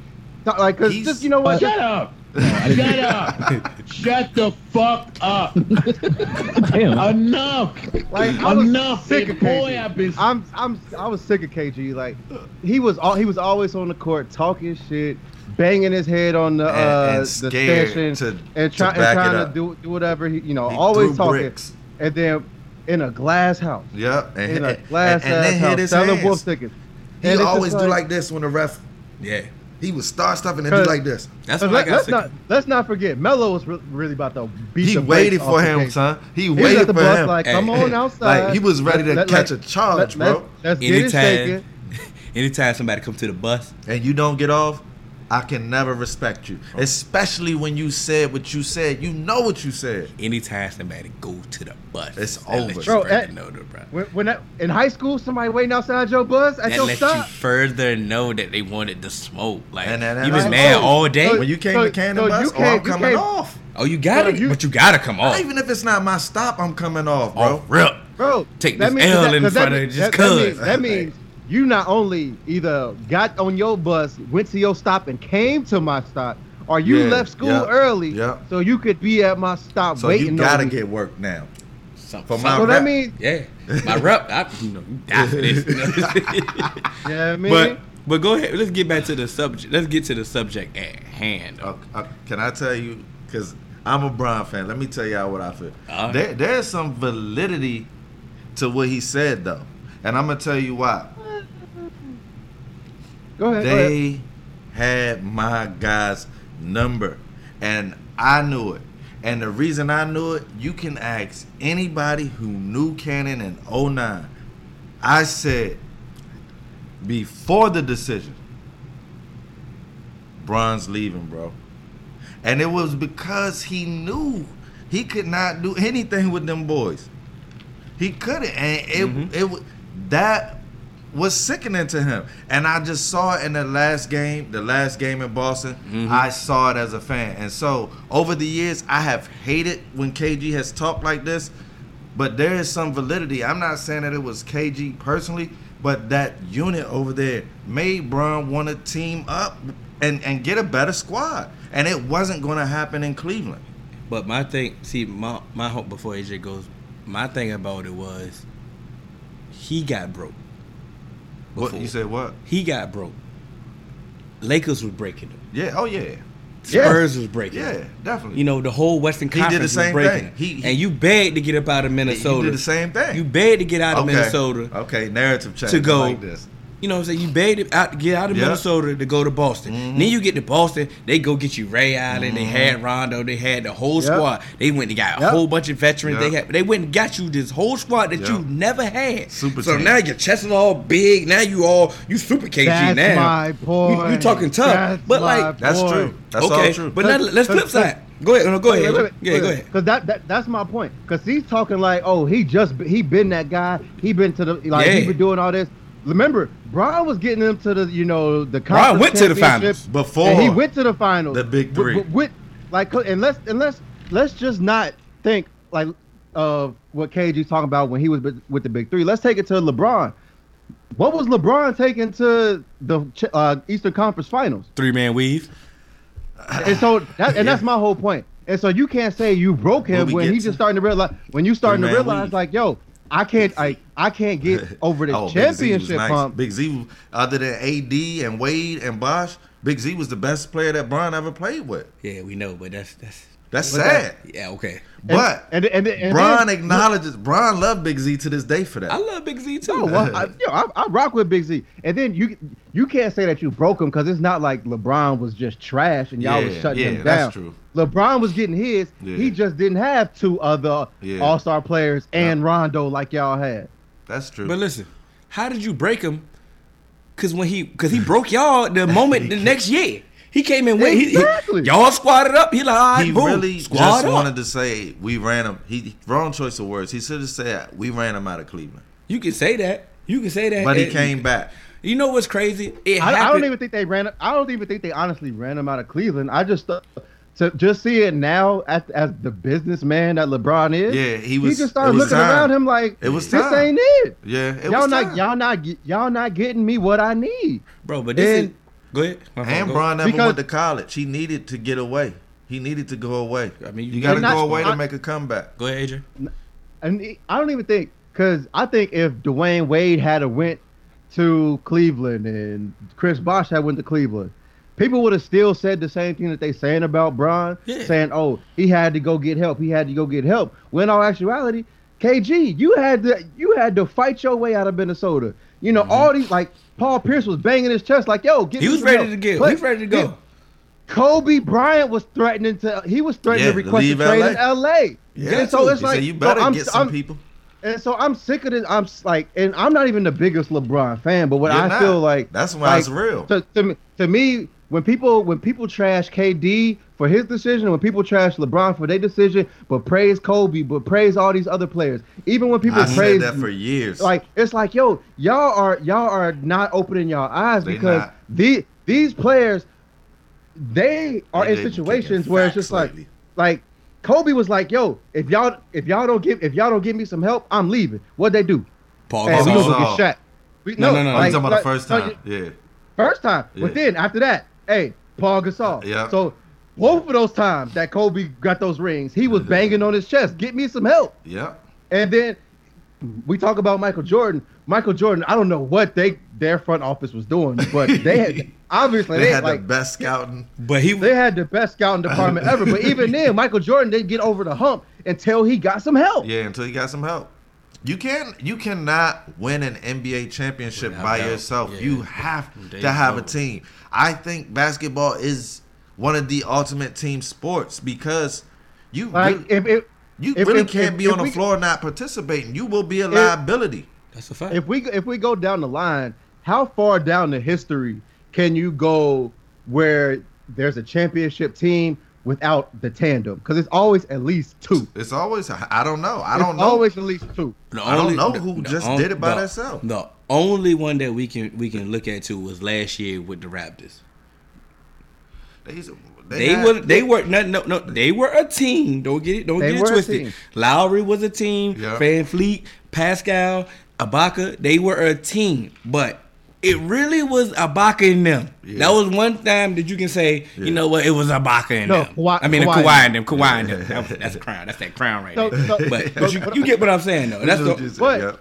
[SPEAKER 4] KG. Like, cause
[SPEAKER 2] He's-
[SPEAKER 4] just you know what?
[SPEAKER 5] Shut up! Shut up! Shut the fuck up!
[SPEAKER 6] Damn.
[SPEAKER 5] Enough!
[SPEAKER 4] Like, I was
[SPEAKER 5] Enough!
[SPEAKER 4] sick of
[SPEAKER 5] boy,
[SPEAKER 4] KG.
[SPEAKER 5] I've been.
[SPEAKER 4] I'm I'm I was sick of KG. Like he was all he was always on the court talking shit, banging his head on the
[SPEAKER 2] And-
[SPEAKER 4] uh
[SPEAKER 2] and
[SPEAKER 4] the
[SPEAKER 2] scared
[SPEAKER 4] stanchion
[SPEAKER 2] to-
[SPEAKER 4] and,
[SPEAKER 2] to
[SPEAKER 4] try, and
[SPEAKER 2] back it
[SPEAKER 4] trying
[SPEAKER 2] up.
[SPEAKER 4] to do do whatever he you know
[SPEAKER 2] He
[SPEAKER 4] always
[SPEAKER 2] threw
[SPEAKER 4] talking.
[SPEAKER 2] bricks.
[SPEAKER 4] And then in a glass house,
[SPEAKER 2] Yep. And,
[SPEAKER 4] in a
[SPEAKER 2] and,
[SPEAKER 4] glass
[SPEAKER 2] and
[SPEAKER 4] ass
[SPEAKER 2] then hit
[SPEAKER 4] house,
[SPEAKER 2] his
[SPEAKER 4] selling wolf
[SPEAKER 2] hands.
[SPEAKER 4] tickets.
[SPEAKER 2] He
[SPEAKER 4] And it's just
[SPEAKER 2] always do like this when the ref.
[SPEAKER 3] yeah,
[SPEAKER 2] He would start stuff and then do like this.
[SPEAKER 3] that's
[SPEAKER 4] But
[SPEAKER 3] what I
[SPEAKER 4] let's
[SPEAKER 3] sick
[SPEAKER 4] not let's not forget Melo was re- really about to beat
[SPEAKER 2] He
[SPEAKER 4] the
[SPEAKER 2] waited for him, son. He
[SPEAKER 4] He was
[SPEAKER 2] waited
[SPEAKER 4] at the
[SPEAKER 2] for
[SPEAKER 4] bus
[SPEAKER 2] him.
[SPEAKER 4] like, come
[SPEAKER 3] Hey,
[SPEAKER 4] on outside.
[SPEAKER 2] like he was ready to
[SPEAKER 4] Let-
[SPEAKER 2] catch
[SPEAKER 4] let-
[SPEAKER 2] a charge,
[SPEAKER 4] let-
[SPEAKER 2] bro.
[SPEAKER 4] Let's get it
[SPEAKER 3] Anytime,
[SPEAKER 4] shaking.
[SPEAKER 3] anytime somebody come to the bus,
[SPEAKER 2] and you don't get off, I can never respect you. Especially when you said what you said. You know what you said.
[SPEAKER 3] anytime somebody go to the bus,
[SPEAKER 2] It's
[SPEAKER 3] that lets
[SPEAKER 2] over.
[SPEAKER 4] Bro,
[SPEAKER 3] further
[SPEAKER 4] eh,
[SPEAKER 3] know the bro.
[SPEAKER 4] When, when I, in high school, somebody waiting outside your bus at
[SPEAKER 3] That
[SPEAKER 4] your
[SPEAKER 3] lets you further know that they wanted to smoke. Like
[SPEAKER 2] And then-
[SPEAKER 3] you been
[SPEAKER 2] and
[SPEAKER 3] mad
[SPEAKER 4] I-
[SPEAKER 3] all day.
[SPEAKER 4] So-
[SPEAKER 2] When you came
[SPEAKER 4] so-
[SPEAKER 2] to Cannon
[SPEAKER 4] so
[SPEAKER 2] Bus,
[SPEAKER 4] you
[SPEAKER 2] oh, I'm
[SPEAKER 4] came- you
[SPEAKER 2] coming off.
[SPEAKER 3] oh, you got it, but you gotta come off.
[SPEAKER 2] Even if it's not my stop, I'm coming off, bro.
[SPEAKER 3] Off rip.
[SPEAKER 4] Bro,
[SPEAKER 3] Take
[SPEAKER 4] that
[SPEAKER 3] this
[SPEAKER 4] means-
[SPEAKER 3] L
[SPEAKER 4] that-
[SPEAKER 3] in
[SPEAKER 4] 'cause that
[SPEAKER 3] front of it just
[SPEAKER 4] that- that
[SPEAKER 3] 'cause.
[SPEAKER 4] means- That means you not only either got on your bus, went to your stop, and came to my stop, or you
[SPEAKER 2] Yeah,
[SPEAKER 4] left school
[SPEAKER 2] yeah,
[SPEAKER 4] early
[SPEAKER 2] yeah.
[SPEAKER 4] so you could be at my stop waiting.
[SPEAKER 2] So you gotta
[SPEAKER 4] on
[SPEAKER 2] get work now.
[SPEAKER 3] Some-
[SPEAKER 2] For
[SPEAKER 3] some-
[SPEAKER 2] my
[SPEAKER 4] So that
[SPEAKER 2] rep.
[SPEAKER 4] means,
[SPEAKER 3] yeah, my rep. I, you know, you die for this. you know?
[SPEAKER 4] yeah, I mean,
[SPEAKER 3] but but go ahead. Let's get back to the subject. Let's get to the subject at hand.
[SPEAKER 2] Uh, uh, can I tell you? Because I'm a Bron fan. Let me tell y'all what I feel.
[SPEAKER 3] All right.
[SPEAKER 2] There, there's some validity to what he said, though, and I'm gonna tell you why.
[SPEAKER 4] Go ahead. go ahead.
[SPEAKER 2] They had my guy's number, and I knew it. And the reason I knew it, you can ask anybody who knew Cannon in 09. I said before the decision, Bron's leaving, bro. And it was because he knew he could not do anything with them boys. He couldn't, and it
[SPEAKER 3] Mhm.
[SPEAKER 2] it wa- that was sickening to him. And I just saw it in the last game, the last game in Boston.
[SPEAKER 3] Mhm.
[SPEAKER 2] I saw it as a fan, and so over the years, I have hated when KG has talked like this. But there is some validity. I'm not saying that it was KG personally, but that unit over there made Bron want to team up and, and get a better squad. And it wasn't going to happen in Cleveland.
[SPEAKER 3] But my thing, see, my my hope before AJ goes, my thing about it was he got broke.
[SPEAKER 2] What you said? What?
[SPEAKER 3] He got broke. Lakers was breaking him.
[SPEAKER 2] Yeah. Oh yeah.
[SPEAKER 4] Yeah.
[SPEAKER 3] Spurs was breaking him.
[SPEAKER 2] Yeah. Definitely.
[SPEAKER 3] You know, the whole Western
[SPEAKER 2] He did the
[SPEAKER 3] Conference
[SPEAKER 2] same
[SPEAKER 3] was breaking
[SPEAKER 2] thing. He- he-
[SPEAKER 3] and you begged to get up out of Minnesota.
[SPEAKER 2] He did the same thing.
[SPEAKER 3] You begged to get out of
[SPEAKER 2] okay.
[SPEAKER 3] Minnesota.
[SPEAKER 2] Okay. Narrative change.
[SPEAKER 3] to go-
[SPEAKER 2] like this.
[SPEAKER 3] You know what I'm saying? You begged it out to get out of
[SPEAKER 2] Yeah.
[SPEAKER 3] Minnesota to go to Boston.
[SPEAKER 2] Mhm.
[SPEAKER 3] Then you get to Boston, they go get you Ray Allen, they had Rondo, they had the whole
[SPEAKER 4] Yep.
[SPEAKER 3] squad. They went and got a
[SPEAKER 4] Yep.
[SPEAKER 3] whole bunch of veterans. They had they went and got you this whole squad that
[SPEAKER 2] Yep.
[SPEAKER 3] you never had.
[SPEAKER 2] Super
[SPEAKER 3] so
[SPEAKER 2] team.
[SPEAKER 3] now your chest is all big. Now you all you super KG
[SPEAKER 4] That's
[SPEAKER 3] now.
[SPEAKER 4] my
[SPEAKER 3] You,
[SPEAKER 4] point.
[SPEAKER 3] you talking tough.
[SPEAKER 4] That's
[SPEAKER 3] but
[SPEAKER 4] my
[SPEAKER 3] like
[SPEAKER 2] That's
[SPEAKER 4] point.
[SPEAKER 2] true. That's
[SPEAKER 3] okay,
[SPEAKER 2] all true.
[SPEAKER 3] but now let's flip side. Go ahead. No, go ahead. Yeah, go ahead.
[SPEAKER 4] Because that, that that's my point. Because he's talking like, oh, he just he been that guy. He been to the like he been doing all this. Remember, Bron was getting them to the you know the Bron
[SPEAKER 3] went to the finals.
[SPEAKER 2] Before
[SPEAKER 4] and he went to the finals.
[SPEAKER 2] the big three.
[SPEAKER 4] with, with- like and let's and let's let's just not think like of what KG's talking about when he was with the big three. Let's take it to LeBron. What was LeBron taking to the uh, Eastern Conference Finals?
[SPEAKER 3] Three man weave.
[SPEAKER 4] And so that and that's my whole point. And so you can't say you broke him when
[SPEAKER 2] he's
[SPEAKER 4] just starting to realize when you starting to realize
[SPEAKER 2] weave.
[SPEAKER 4] like, yo, I can't I I can't get over this
[SPEAKER 2] Oh, Big Z was
[SPEAKER 4] championship
[SPEAKER 2] nice.
[SPEAKER 4] hump.
[SPEAKER 2] Big Z, other than AD and Wade and Bosh, Big Z was the best player that Bron ever played with.
[SPEAKER 3] Yeah, we know, but that's that's
[SPEAKER 2] That's
[SPEAKER 4] But
[SPEAKER 2] sad.
[SPEAKER 3] yeah okay.
[SPEAKER 2] but
[SPEAKER 4] and and, and, and
[SPEAKER 2] Bron
[SPEAKER 4] then-
[SPEAKER 2] acknowledges. Bron loved Big Z to this day for that.
[SPEAKER 3] I love Big Z too.
[SPEAKER 4] No, well, I, yo, I, I rock with Big Z. And then you you can't say that you broke him because it's not like LeBron was just trash and y'all was shutting
[SPEAKER 2] yeah,
[SPEAKER 4] him down.
[SPEAKER 2] that's true.
[SPEAKER 4] LeBron was getting his.
[SPEAKER 2] Yeah.
[SPEAKER 4] He just didn't have two other
[SPEAKER 2] Yeah.
[SPEAKER 4] All Star players and Rondo like y'all had.
[SPEAKER 2] That's true.
[SPEAKER 3] But listen, how did you break him? Cause when he, cause he broke y'all the moment the next year. He came in with he- he- y'all squatted up. He like, all right,
[SPEAKER 2] he
[SPEAKER 3] boom,
[SPEAKER 2] really just
[SPEAKER 3] up.
[SPEAKER 2] wanted to say we ran him. He wrong choice of words. He should have said we ran him out of Cleveland.
[SPEAKER 3] You can say that. You can say that.
[SPEAKER 2] But he
[SPEAKER 3] And-
[SPEAKER 2] came back.
[SPEAKER 3] You know what's crazy? It
[SPEAKER 4] I, I don't even think they ran. I don't even think they honestly ran him out of Cleveland. I just uh, to just see it now as, as the businessman that LeBron is.
[SPEAKER 2] Yeah, he was-
[SPEAKER 4] He just started looking
[SPEAKER 2] time.
[SPEAKER 4] around him like
[SPEAKER 2] It was
[SPEAKER 4] this
[SPEAKER 2] time.
[SPEAKER 4] ain't it.
[SPEAKER 2] Yeah, it
[SPEAKER 4] y'all
[SPEAKER 2] was
[SPEAKER 4] not
[SPEAKER 2] time.
[SPEAKER 4] y'all not y'all not getting me what I need.
[SPEAKER 3] bro. But this
[SPEAKER 4] And-
[SPEAKER 3] is go ahead. My
[SPEAKER 2] And
[SPEAKER 3] go.
[SPEAKER 2] Bron never
[SPEAKER 4] Because-
[SPEAKER 2] went to college. He needed to get away. He needed to go away.
[SPEAKER 3] I mean, you-
[SPEAKER 2] you got to go away
[SPEAKER 4] I-
[SPEAKER 2] to make a comeback.
[SPEAKER 3] Go ahead, Adrian.
[SPEAKER 4] And I don't even think because I think if Dwyane Wade had a went to Cleveland and Chris Bosh had went to Cleveland, people would have still said the same thing that they saying about Bron,
[SPEAKER 3] Yeah.
[SPEAKER 4] saying, "Oh, he had to go get help. He had to go get help." When all actuality, KG, you had to you had to fight your way out of Minnesota. You know, mm-hmm. all these like Paul Pierce was banging his chest like, "Yo, get.
[SPEAKER 3] He was ready
[SPEAKER 4] help.
[SPEAKER 3] to get.
[SPEAKER 4] Play-
[SPEAKER 3] He was ready to go.
[SPEAKER 4] Kobe Bryant was threatening to he was threatening
[SPEAKER 2] Yeah,
[SPEAKER 4] to request a trade
[SPEAKER 2] LA.
[SPEAKER 4] in LA.
[SPEAKER 2] Yeah,
[SPEAKER 4] and so it's like
[SPEAKER 2] you better
[SPEAKER 4] so I'm,
[SPEAKER 2] get some
[SPEAKER 4] I'm-
[SPEAKER 2] people.
[SPEAKER 4] and so I'm sick of this. I'm like, and I'm not even the biggest LeBron fan, but what
[SPEAKER 2] You're
[SPEAKER 4] I
[SPEAKER 2] not.
[SPEAKER 4] feel like
[SPEAKER 2] That's why it's real.
[SPEAKER 4] To, to me, to me, when people when people trash KD for his decision, when people trash LeBron for their decision, but praise Kobe, but praise all these other players, even when people
[SPEAKER 2] I
[SPEAKER 4] praise
[SPEAKER 2] said that for years.
[SPEAKER 4] like it's like yo y'all are y'all are not opening y'all eyes
[SPEAKER 2] They
[SPEAKER 4] because
[SPEAKER 2] not.
[SPEAKER 4] the these players they are
[SPEAKER 2] They
[SPEAKER 4] in situations where it's just like
[SPEAKER 2] lately.
[SPEAKER 4] like Kobe was like yo if y'all if y'all don't give if y'all don't give me some help I'm leaving what they do
[SPEAKER 3] Paul
[SPEAKER 4] and we
[SPEAKER 3] Gasol.
[SPEAKER 4] gonna get shot. we,
[SPEAKER 3] No, no, no,
[SPEAKER 2] Oh,
[SPEAKER 4] like-
[SPEAKER 2] you talking about
[SPEAKER 4] like-
[SPEAKER 2] the first
[SPEAKER 4] no,
[SPEAKER 2] time? Yeah.
[SPEAKER 4] First time.
[SPEAKER 2] Yeah.
[SPEAKER 4] But then after that, hey, Paul Gasol.
[SPEAKER 2] Yeah.
[SPEAKER 4] So both of those times that Kobe got those rings, he was mm-hmm. banging on his chest, get me some help.
[SPEAKER 2] Yeah.
[SPEAKER 4] And then we talk about Michael Jordan. Michael Jordan, I don't know what they their front office was doing, but they had obviously
[SPEAKER 2] They
[SPEAKER 4] they,
[SPEAKER 2] had
[SPEAKER 4] like
[SPEAKER 2] the best scouting.
[SPEAKER 3] But he
[SPEAKER 4] they had the best scouting department ever. But even then, Michael Jordan didn't get over the hump until he got some help.
[SPEAKER 2] Yeah, until he got some help. You can you cannot win an NBA championship
[SPEAKER 3] Without
[SPEAKER 2] by
[SPEAKER 3] help.
[SPEAKER 2] yourself.
[SPEAKER 3] Yeah.
[SPEAKER 2] You have
[SPEAKER 3] There
[SPEAKER 2] to have
[SPEAKER 3] go.
[SPEAKER 2] a team. I think basketball is one of the ultimate team sports because you
[SPEAKER 4] Like
[SPEAKER 2] really,
[SPEAKER 4] if, if
[SPEAKER 2] you
[SPEAKER 4] if-
[SPEAKER 2] really
[SPEAKER 4] if-
[SPEAKER 2] can't
[SPEAKER 4] if-
[SPEAKER 2] be
[SPEAKER 4] if
[SPEAKER 2] on the
[SPEAKER 4] we-
[SPEAKER 2] floor not participating. You will be a liability.
[SPEAKER 3] that's a fact.
[SPEAKER 4] if we if we go down the line, how far down the history can you go where there's a championship team without the tandem? Because it's always at least two.
[SPEAKER 2] It's always I don't know. I
[SPEAKER 4] It's
[SPEAKER 2] don't know.
[SPEAKER 4] Always at least two.
[SPEAKER 3] The
[SPEAKER 2] I don't know who just did it by
[SPEAKER 3] the,
[SPEAKER 2] themselves.
[SPEAKER 3] The only one that we can we can look at too was last year with the Raptors.
[SPEAKER 2] They,
[SPEAKER 3] They,
[SPEAKER 2] had-
[SPEAKER 3] were they were no no no they were a team. Don't get it don't get it twisted. Lowry was a team.
[SPEAKER 2] Yeah.
[SPEAKER 3] VanVleet, Pascal, Ibaka, they were a team. But it really was Ibaka in them.
[SPEAKER 2] Yeah.
[SPEAKER 3] That was one time that you can say,
[SPEAKER 2] Yeah.
[SPEAKER 3] you know what, it was Ibaka and
[SPEAKER 4] No,
[SPEAKER 3] them.
[SPEAKER 4] Kawhi-
[SPEAKER 3] I mean,
[SPEAKER 4] Kawhi
[SPEAKER 3] Kawhi,
[SPEAKER 4] and
[SPEAKER 3] and them, Kawhi and them. That was- that's a crown. That's that crown right
[SPEAKER 4] So-
[SPEAKER 3] there.
[SPEAKER 4] so-
[SPEAKER 3] but but you, you get what I'm saying though. That's
[SPEAKER 2] what
[SPEAKER 3] the,
[SPEAKER 4] But
[SPEAKER 2] yeah.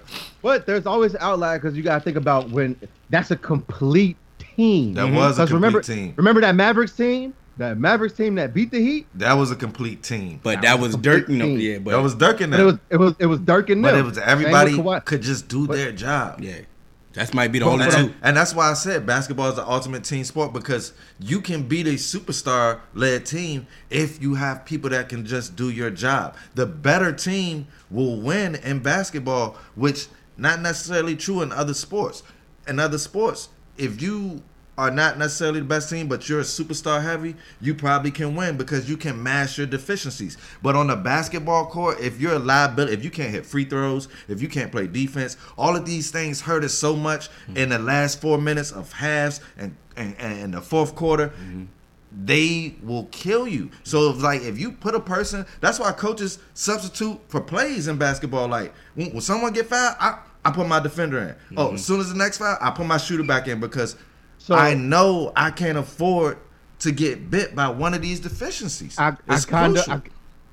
[SPEAKER 4] but there's always an outlier because you got to think about when that's a complete team.
[SPEAKER 2] That was a
[SPEAKER 4] 'Cause remember,
[SPEAKER 2] complete team.
[SPEAKER 4] Remember that Mavericks team? That Mavericks team that beat the Heat.
[SPEAKER 2] That was a complete team.
[SPEAKER 3] but
[SPEAKER 4] That
[SPEAKER 3] that
[SPEAKER 4] was
[SPEAKER 3] was Dirk.
[SPEAKER 4] complete
[SPEAKER 3] No, yeah, but
[SPEAKER 2] that was Dirk and
[SPEAKER 4] But it was it was it was Dirk and
[SPEAKER 2] But
[SPEAKER 4] them.
[SPEAKER 2] it was everybody could just do
[SPEAKER 4] But-
[SPEAKER 2] their job.
[SPEAKER 3] yeah, that might be the only
[SPEAKER 4] but-
[SPEAKER 3] two.
[SPEAKER 2] And that's why I said basketball is the ultimate team sport because you can beat a superstar led team if you have people that can just do your job. The better team will win in basketball, which not necessarily true in other sports. In other sports, if you are not necessarily the best team, but you're a superstar heavy, you probably can win because you can mask your deficiencies. But on the basketball court, if you're a liability, if you can't hit free throws, if you can't play defense, all of these things hurt us so much hmm. in the last four minutes of halves and and, and the fourth quarter. Mm-hmm. They will kill you. So if like if you put a person, that's why coaches substitute for plays in basketball. Like when, when someone get fouled, I, I put my defender in. Oh, as mm-hmm. soon as the next foul, I put my shooter back in because
[SPEAKER 4] So-
[SPEAKER 2] I know I can't afford to get bit by one of these deficiencies.
[SPEAKER 4] I, I kind of.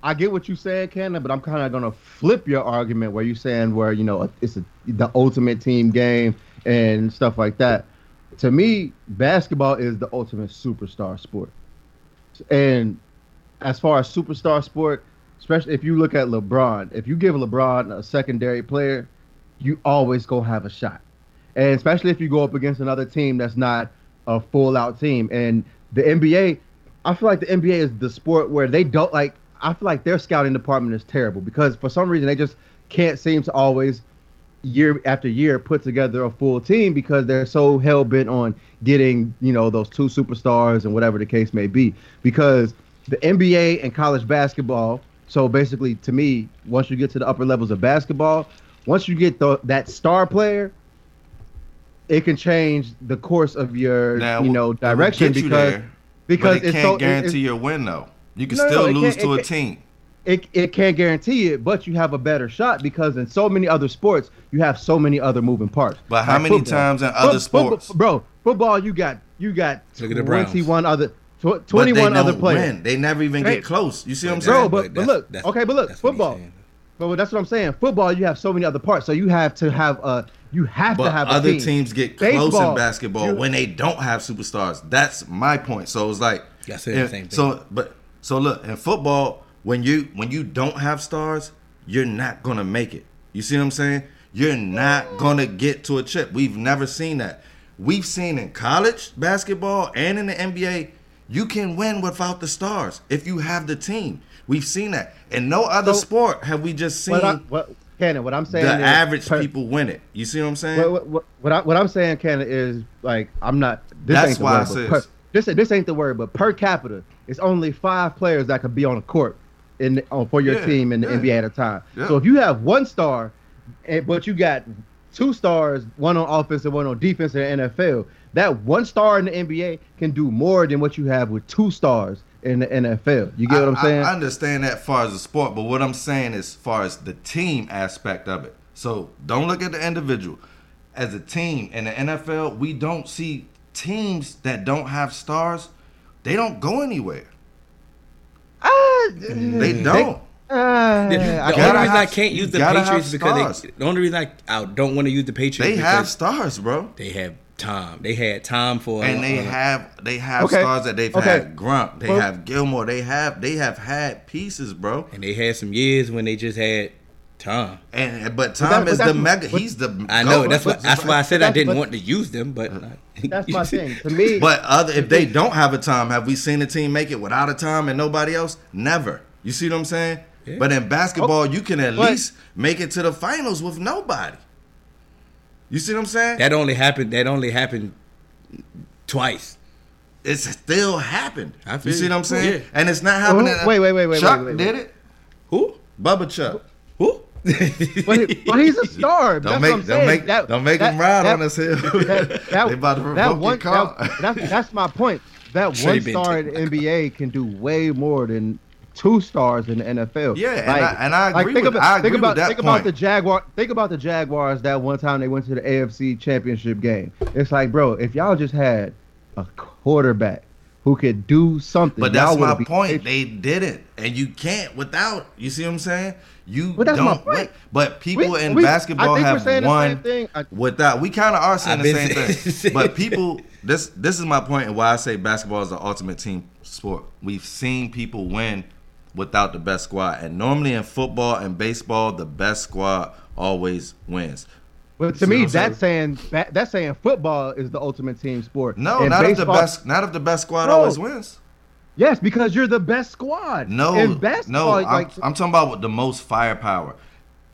[SPEAKER 4] I, get what you said, Cannon, but I'm kind of gonna flip your argument where you're saying where you know it's a, the ultimate team game and stuff like that. To me, basketball is the ultimate superstar sport, and as far as superstar sport, especially if you look at LeBron, if you give LeBron a secondary player, you always gonna have a shot. And especially if you go up against another team that's not a full out team. And the NBA, I feel like the NBA is the sport where they don't like I feel like their scouting department is terrible because for some reason they just can't seem to always year after year put together a full team because they're so hell bent on getting you know those two superstars and whatever the case may be because the NBA and college basketball so basically to me once you get to the upper levels of basketball once you get the, that star player it can change the course of your
[SPEAKER 2] Now,
[SPEAKER 4] you know direction
[SPEAKER 2] get you
[SPEAKER 4] because
[SPEAKER 2] there,
[SPEAKER 4] because
[SPEAKER 2] but it
[SPEAKER 4] it's
[SPEAKER 2] can't
[SPEAKER 4] so it-
[SPEAKER 2] guarantee
[SPEAKER 4] it's-
[SPEAKER 2] your win though. You can
[SPEAKER 4] No, no,
[SPEAKER 2] still
[SPEAKER 4] it
[SPEAKER 2] lose to a team.
[SPEAKER 4] it, it can't guarantee it, but you have a better shot because in so many other sports, you have so many other moving parts.
[SPEAKER 2] But how
[SPEAKER 4] Like
[SPEAKER 2] many
[SPEAKER 4] football.
[SPEAKER 2] times in other
[SPEAKER 4] Foot- football-
[SPEAKER 2] sports?
[SPEAKER 4] bro? Football, you got you got
[SPEAKER 3] Look at the Browns.
[SPEAKER 4] 21 other tw- 21 other players.
[SPEAKER 2] win. They never even
[SPEAKER 4] Hey,
[SPEAKER 2] get close. You see what I'm saying?
[SPEAKER 4] bro,
[SPEAKER 2] saying?
[SPEAKER 4] but- look,
[SPEAKER 3] that's-
[SPEAKER 4] okay, but look,
[SPEAKER 3] that's
[SPEAKER 4] football.
[SPEAKER 3] saying.
[SPEAKER 4] But that's what I'm saying. Football, you have so many other parts, so you have to have a you have to
[SPEAKER 2] But
[SPEAKER 4] have a
[SPEAKER 2] other
[SPEAKER 4] team.
[SPEAKER 2] teams get close in basketball
[SPEAKER 4] you-
[SPEAKER 2] when they don't have superstars. That's my point. So it's like
[SPEAKER 3] I said the
[SPEAKER 2] and
[SPEAKER 3] same thing.
[SPEAKER 2] So but so look in football when you when you don't have stars, you're not gonna make it. You see what I'm saying? You're not gonna get to a chip. We've never seen that. We've seen in college basketball and in the NBA, you can win without the stars if you have the team. We've seen that. In no other
[SPEAKER 4] So-
[SPEAKER 2] sport have we just seen
[SPEAKER 4] What I, what, Cannon, what I'm saying
[SPEAKER 2] the
[SPEAKER 4] is
[SPEAKER 2] average
[SPEAKER 4] per-
[SPEAKER 2] people win it. You see what I'm saying?
[SPEAKER 4] What, what, what, what, I, what I'm saying, Cannon, is like I'm not. This
[SPEAKER 2] That's
[SPEAKER 4] ain't the
[SPEAKER 2] why I
[SPEAKER 4] word, per, this this ain't the word, but per capita, it's only five players that could be on the court in on for your
[SPEAKER 2] Yeah,
[SPEAKER 4] team in the
[SPEAKER 2] yeah.
[SPEAKER 4] NBA at a time.
[SPEAKER 2] Yeah.
[SPEAKER 4] So if you have one star, but you got two stars, one on offense and one on defense in the NFL, that one star in the NBA can do more than what you have with two stars in the NFL. You get what I'm saying?
[SPEAKER 2] I, understand that far as the sport, but what I'm saying is as far as the team aspect of it. So don't look at the individual. As a team in the NFL, we don't see teams that don't have stars. They don't go anywhere.
[SPEAKER 4] Ah,
[SPEAKER 2] They don't.
[SPEAKER 4] ah,
[SPEAKER 3] The, the only reason I can't use the
[SPEAKER 2] gotta
[SPEAKER 3] Patriots because they, the only reason I, I don't want to use the Patriots
[SPEAKER 2] They have stars, bro.
[SPEAKER 3] they have Tom. They had Tom for
[SPEAKER 2] And they
[SPEAKER 3] uh,
[SPEAKER 2] have they have
[SPEAKER 4] Okay.
[SPEAKER 2] stars that they've
[SPEAKER 4] Okay.
[SPEAKER 2] had Grump, they
[SPEAKER 4] Well-
[SPEAKER 2] have Gilmore, they have they have had pieces, bro.
[SPEAKER 3] and they had some years when they just had Tom.
[SPEAKER 2] And but
[SPEAKER 4] that-
[SPEAKER 2] Tom
[SPEAKER 4] but
[SPEAKER 2] is the
[SPEAKER 4] that's-
[SPEAKER 2] mega.
[SPEAKER 4] but-
[SPEAKER 2] he's the.
[SPEAKER 3] I know that's why that's why I said I didn't
[SPEAKER 4] but-
[SPEAKER 3] want to use them, but
[SPEAKER 4] That's my thing. To me,
[SPEAKER 2] But other if they don't have a Tom, have we seen a team make it without a Tom and nobody else? Never. You see what I'm saying?
[SPEAKER 3] Yeah.
[SPEAKER 2] But in basketball, you can at
[SPEAKER 4] But-
[SPEAKER 2] least make it to the finals with nobody. You see what I'm saying?
[SPEAKER 3] that only happened. That only happened twice.
[SPEAKER 2] it's still happened.
[SPEAKER 3] I
[SPEAKER 2] You see
[SPEAKER 3] you.
[SPEAKER 2] what I'm saying?
[SPEAKER 3] Yeah.
[SPEAKER 2] And it's not happening.
[SPEAKER 4] Who- wait, wait, wait, wait,
[SPEAKER 2] Chuck
[SPEAKER 4] wait, wait,
[SPEAKER 2] did it.
[SPEAKER 3] Who?
[SPEAKER 2] Bubba Chuck.
[SPEAKER 3] Who?
[SPEAKER 4] but, he- but he's a star.
[SPEAKER 2] Don't
[SPEAKER 4] That's
[SPEAKER 2] make
[SPEAKER 4] what I'm
[SPEAKER 2] don't
[SPEAKER 4] saying.
[SPEAKER 2] make
[SPEAKER 4] That-
[SPEAKER 2] don't make
[SPEAKER 4] that-
[SPEAKER 2] him ride
[SPEAKER 4] that-
[SPEAKER 2] on us hill.
[SPEAKER 4] That, that,
[SPEAKER 2] they about to
[SPEAKER 4] that
[SPEAKER 2] revoke
[SPEAKER 4] one,
[SPEAKER 2] your car.
[SPEAKER 4] that- that's, that's my point. That
[SPEAKER 3] Sure
[SPEAKER 4] one star in the NBA can do way more than two stars in the NFL.
[SPEAKER 2] Yeah, and I- and I agree
[SPEAKER 4] think
[SPEAKER 2] with-
[SPEAKER 4] about,
[SPEAKER 2] I
[SPEAKER 4] think about,
[SPEAKER 2] with that
[SPEAKER 4] think about
[SPEAKER 2] point.
[SPEAKER 4] the Jaguar. Think about the Jaguars that one time they went to the AFC Championship game. It's like, bro, if y'all just had a quarterback who could do something,
[SPEAKER 2] But
[SPEAKER 4] y'all
[SPEAKER 2] that's my point.
[SPEAKER 4] the
[SPEAKER 2] They didn't, and you can't without. You see what I'm saying? You
[SPEAKER 4] But that's
[SPEAKER 2] don't.
[SPEAKER 4] point.
[SPEAKER 2] But people
[SPEAKER 4] We-
[SPEAKER 2] in
[SPEAKER 4] we-
[SPEAKER 2] basketball
[SPEAKER 4] I think we're
[SPEAKER 2] have
[SPEAKER 4] saying the
[SPEAKER 2] won
[SPEAKER 4] thing. I-
[SPEAKER 2] without. We kind of are saying
[SPEAKER 3] I've
[SPEAKER 2] the same thing. But people, this this is my point, and why I say basketball is the ultimate team sport. We've seen people win without the best squad, and normally in football and baseball, the best squad always wins.
[SPEAKER 4] But
[SPEAKER 2] See
[SPEAKER 4] to me, that's saying that- that's saying football is the ultimate team sport.
[SPEAKER 2] No,
[SPEAKER 4] And
[SPEAKER 2] not if the best. Not if the best squad
[SPEAKER 4] No.
[SPEAKER 2] always wins.
[SPEAKER 4] Yes, because you're the best squad.
[SPEAKER 2] No,
[SPEAKER 4] in
[SPEAKER 2] no,
[SPEAKER 4] basketball,
[SPEAKER 2] I'm,
[SPEAKER 4] like
[SPEAKER 2] I'm talking about with the most firepower.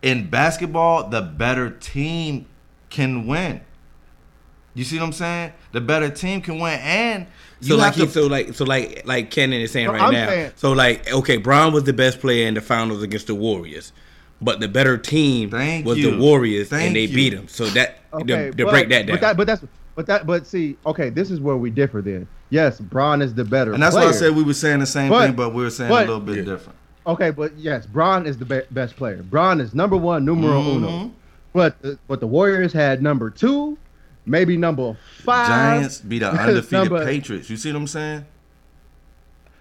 [SPEAKER 2] In basketball, the better team can win. You see what I'm saying? The better team can win, and you
[SPEAKER 3] So like
[SPEAKER 2] have
[SPEAKER 3] he,
[SPEAKER 2] to.
[SPEAKER 3] so like so like like Kenan is saying right
[SPEAKER 4] I'm
[SPEAKER 3] now.
[SPEAKER 4] saying-
[SPEAKER 3] so like okay, Bron was the best player in the finals against the Warriors, but the better team
[SPEAKER 2] Thank
[SPEAKER 3] was
[SPEAKER 2] you.
[SPEAKER 3] the Warriors,
[SPEAKER 2] Thank
[SPEAKER 3] and they
[SPEAKER 2] you.
[SPEAKER 3] beat them. So that
[SPEAKER 4] okay,
[SPEAKER 3] to, to
[SPEAKER 4] but-
[SPEAKER 3] break that down.
[SPEAKER 4] But, that, but that's but that but see, okay, this is where we differ. Then yes, Bron is the better.
[SPEAKER 2] and that's
[SPEAKER 4] player.
[SPEAKER 2] why I said we were saying the same
[SPEAKER 4] But-
[SPEAKER 2] thing, but we were saying
[SPEAKER 4] but-
[SPEAKER 2] a little bit
[SPEAKER 3] Yeah.
[SPEAKER 2] different.
[SPEAKER 4] Okay, but yes, Bron is the be- best player. Bron is number one, numero
[SPEAKER 2] Mhm.
[SPEAKER 4] uno. But the, but the Warriors had number two, maybe number five.
[SPEAKER 2] Giants beat the undefeated
[SPEAKER 4] Number-
[SPEAKER 2] Patriots. You see what I'm saying?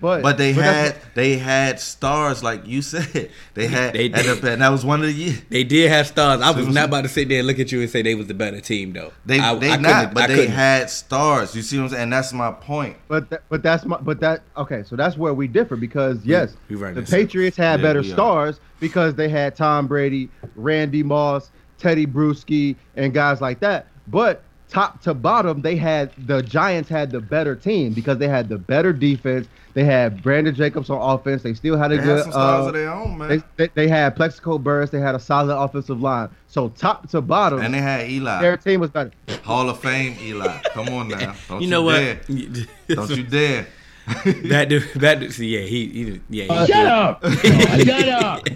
[SPEAKER 4] but
[SPEAKER 2] But they
[SPEAKER 4] that's-
[SPEAKER 2] had they had stars like you said. They had
[SPEAKER 3] They
[SPEAKER 2] and,
[SPEAKER 3] did.
[SPEAKER 2] the- and that was one of the years.
[SPEAKER 3] they did have stars. I was not about to sit there and look at you and say they was the better team though.
[SPEAKER 2] They
[SPEAKER 3] I,
[SPEAKER 2] they
[SPEAKER 3] I
[SPEAKER 2] not,
[SPEAKER 3] couldn't-
[SPEAKER 2] but
[SPEAKER 3] I
[SPEAKER 2] they
[SPEAKER 3] couldn't.
[SPEAKER 2] had stars. You see what I'm saying? And that's my point.
[SPEAKER 4] But th- but that's my but that okay. So that's where we differ because yes,
[SPEAKER 3] we right
[SPEAKER 4] the
[SPEAKER 3] in circles.
[SPEAKER 4] Patriots had
[SPEAKER 2] Yeah,
[SPEAKER 4] better stars because they had Tom Brady, Randy Moss, Tedy Bruschi, and guys like that. But top to bottom, they had the Giants had the better team because they had the better defense. They had Brandon Jacobs on offense. They still had a
[SPEAKER 2] They
[SPEAKER 4] good.
[SPEAKER 2] had some stars
[SPEAKER 4] uh,
[SPEAKER 2] of their own, man.
[SPEAKER 4] they, they, they had Plaxico Burress. They had a solid offensive line. So top to bottom,
[SPEAKER 2] and they had Eli.
[SPEAKER 4] their team was better.
[SPEAKER 2] Hall of Fame Eli. Come on now. Don't
[SPEAKER 3] You know what?
[SPEAKER 2] dare. Don't you dare.
[SPEAKER 3] That dude, that dude, see, yeah, he, he yeah.
[SPEAKER 4] Uh,
[SPEAKER 5] Shut up! Shut up!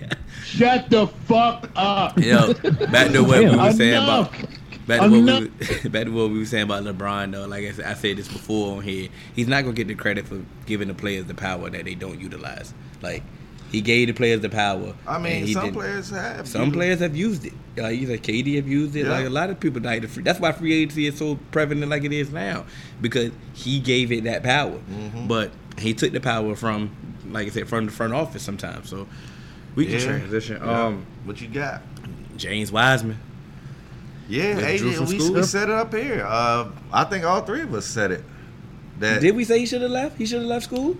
[SPEAKER 5] Shut the fuck up!
[SPEAKER 3] Yo, back to what we were saying about
[SPEAKER 5] Enough.
[SPEAKER 3] Back to what we were- back to what we were saying about LeBron though. Like I said, I said this before on here. He's not gonna get the credit for giving the players the power that they don't utilize. Like he gave the players the power.
[SPEAKER 2] I mean,
[SPEAKER 3] he
[SPEAKER 2] some
[SPEAKER 3] didn't-
[SPEAKER 2] players have.
[SPEAKER 3] Some players have used it. Like either KD have used it.
[SPEAKER 2] Yeah.
[SPEAKER 3] Like a lot of people like the free. That's why free agency is so prevalent like it is now because he gave it that power.
[SPEAKER 2] Mm-hmm.
[SPEAKER 3] But he took the power from, like I said, from the front office sometimes. So we can
[SPEAKER 2] Yeah.
[SPEAKER 3] transition.
[SPEAKER 2] Yeah.
[SPEAKER 3] Um,
[SPEAKER 2] what you got?
[SPEAKER 3] James Wiseman.
[SPEAKER 2] Yeah,
[SPEAKER 3] That
[SPEAKER 2] hey,
[SPEAKER 3] Drew
[SPEAKER 2] yeah,
[SPEAKER 3] from
[SPEAKER 2] we,
[SPEAKER 3] school?
[SPEAKER 2] we set it up here. Uh, I think all three of us said it. That
[SPEAKER 3] Did we say he should have left? He should have left school.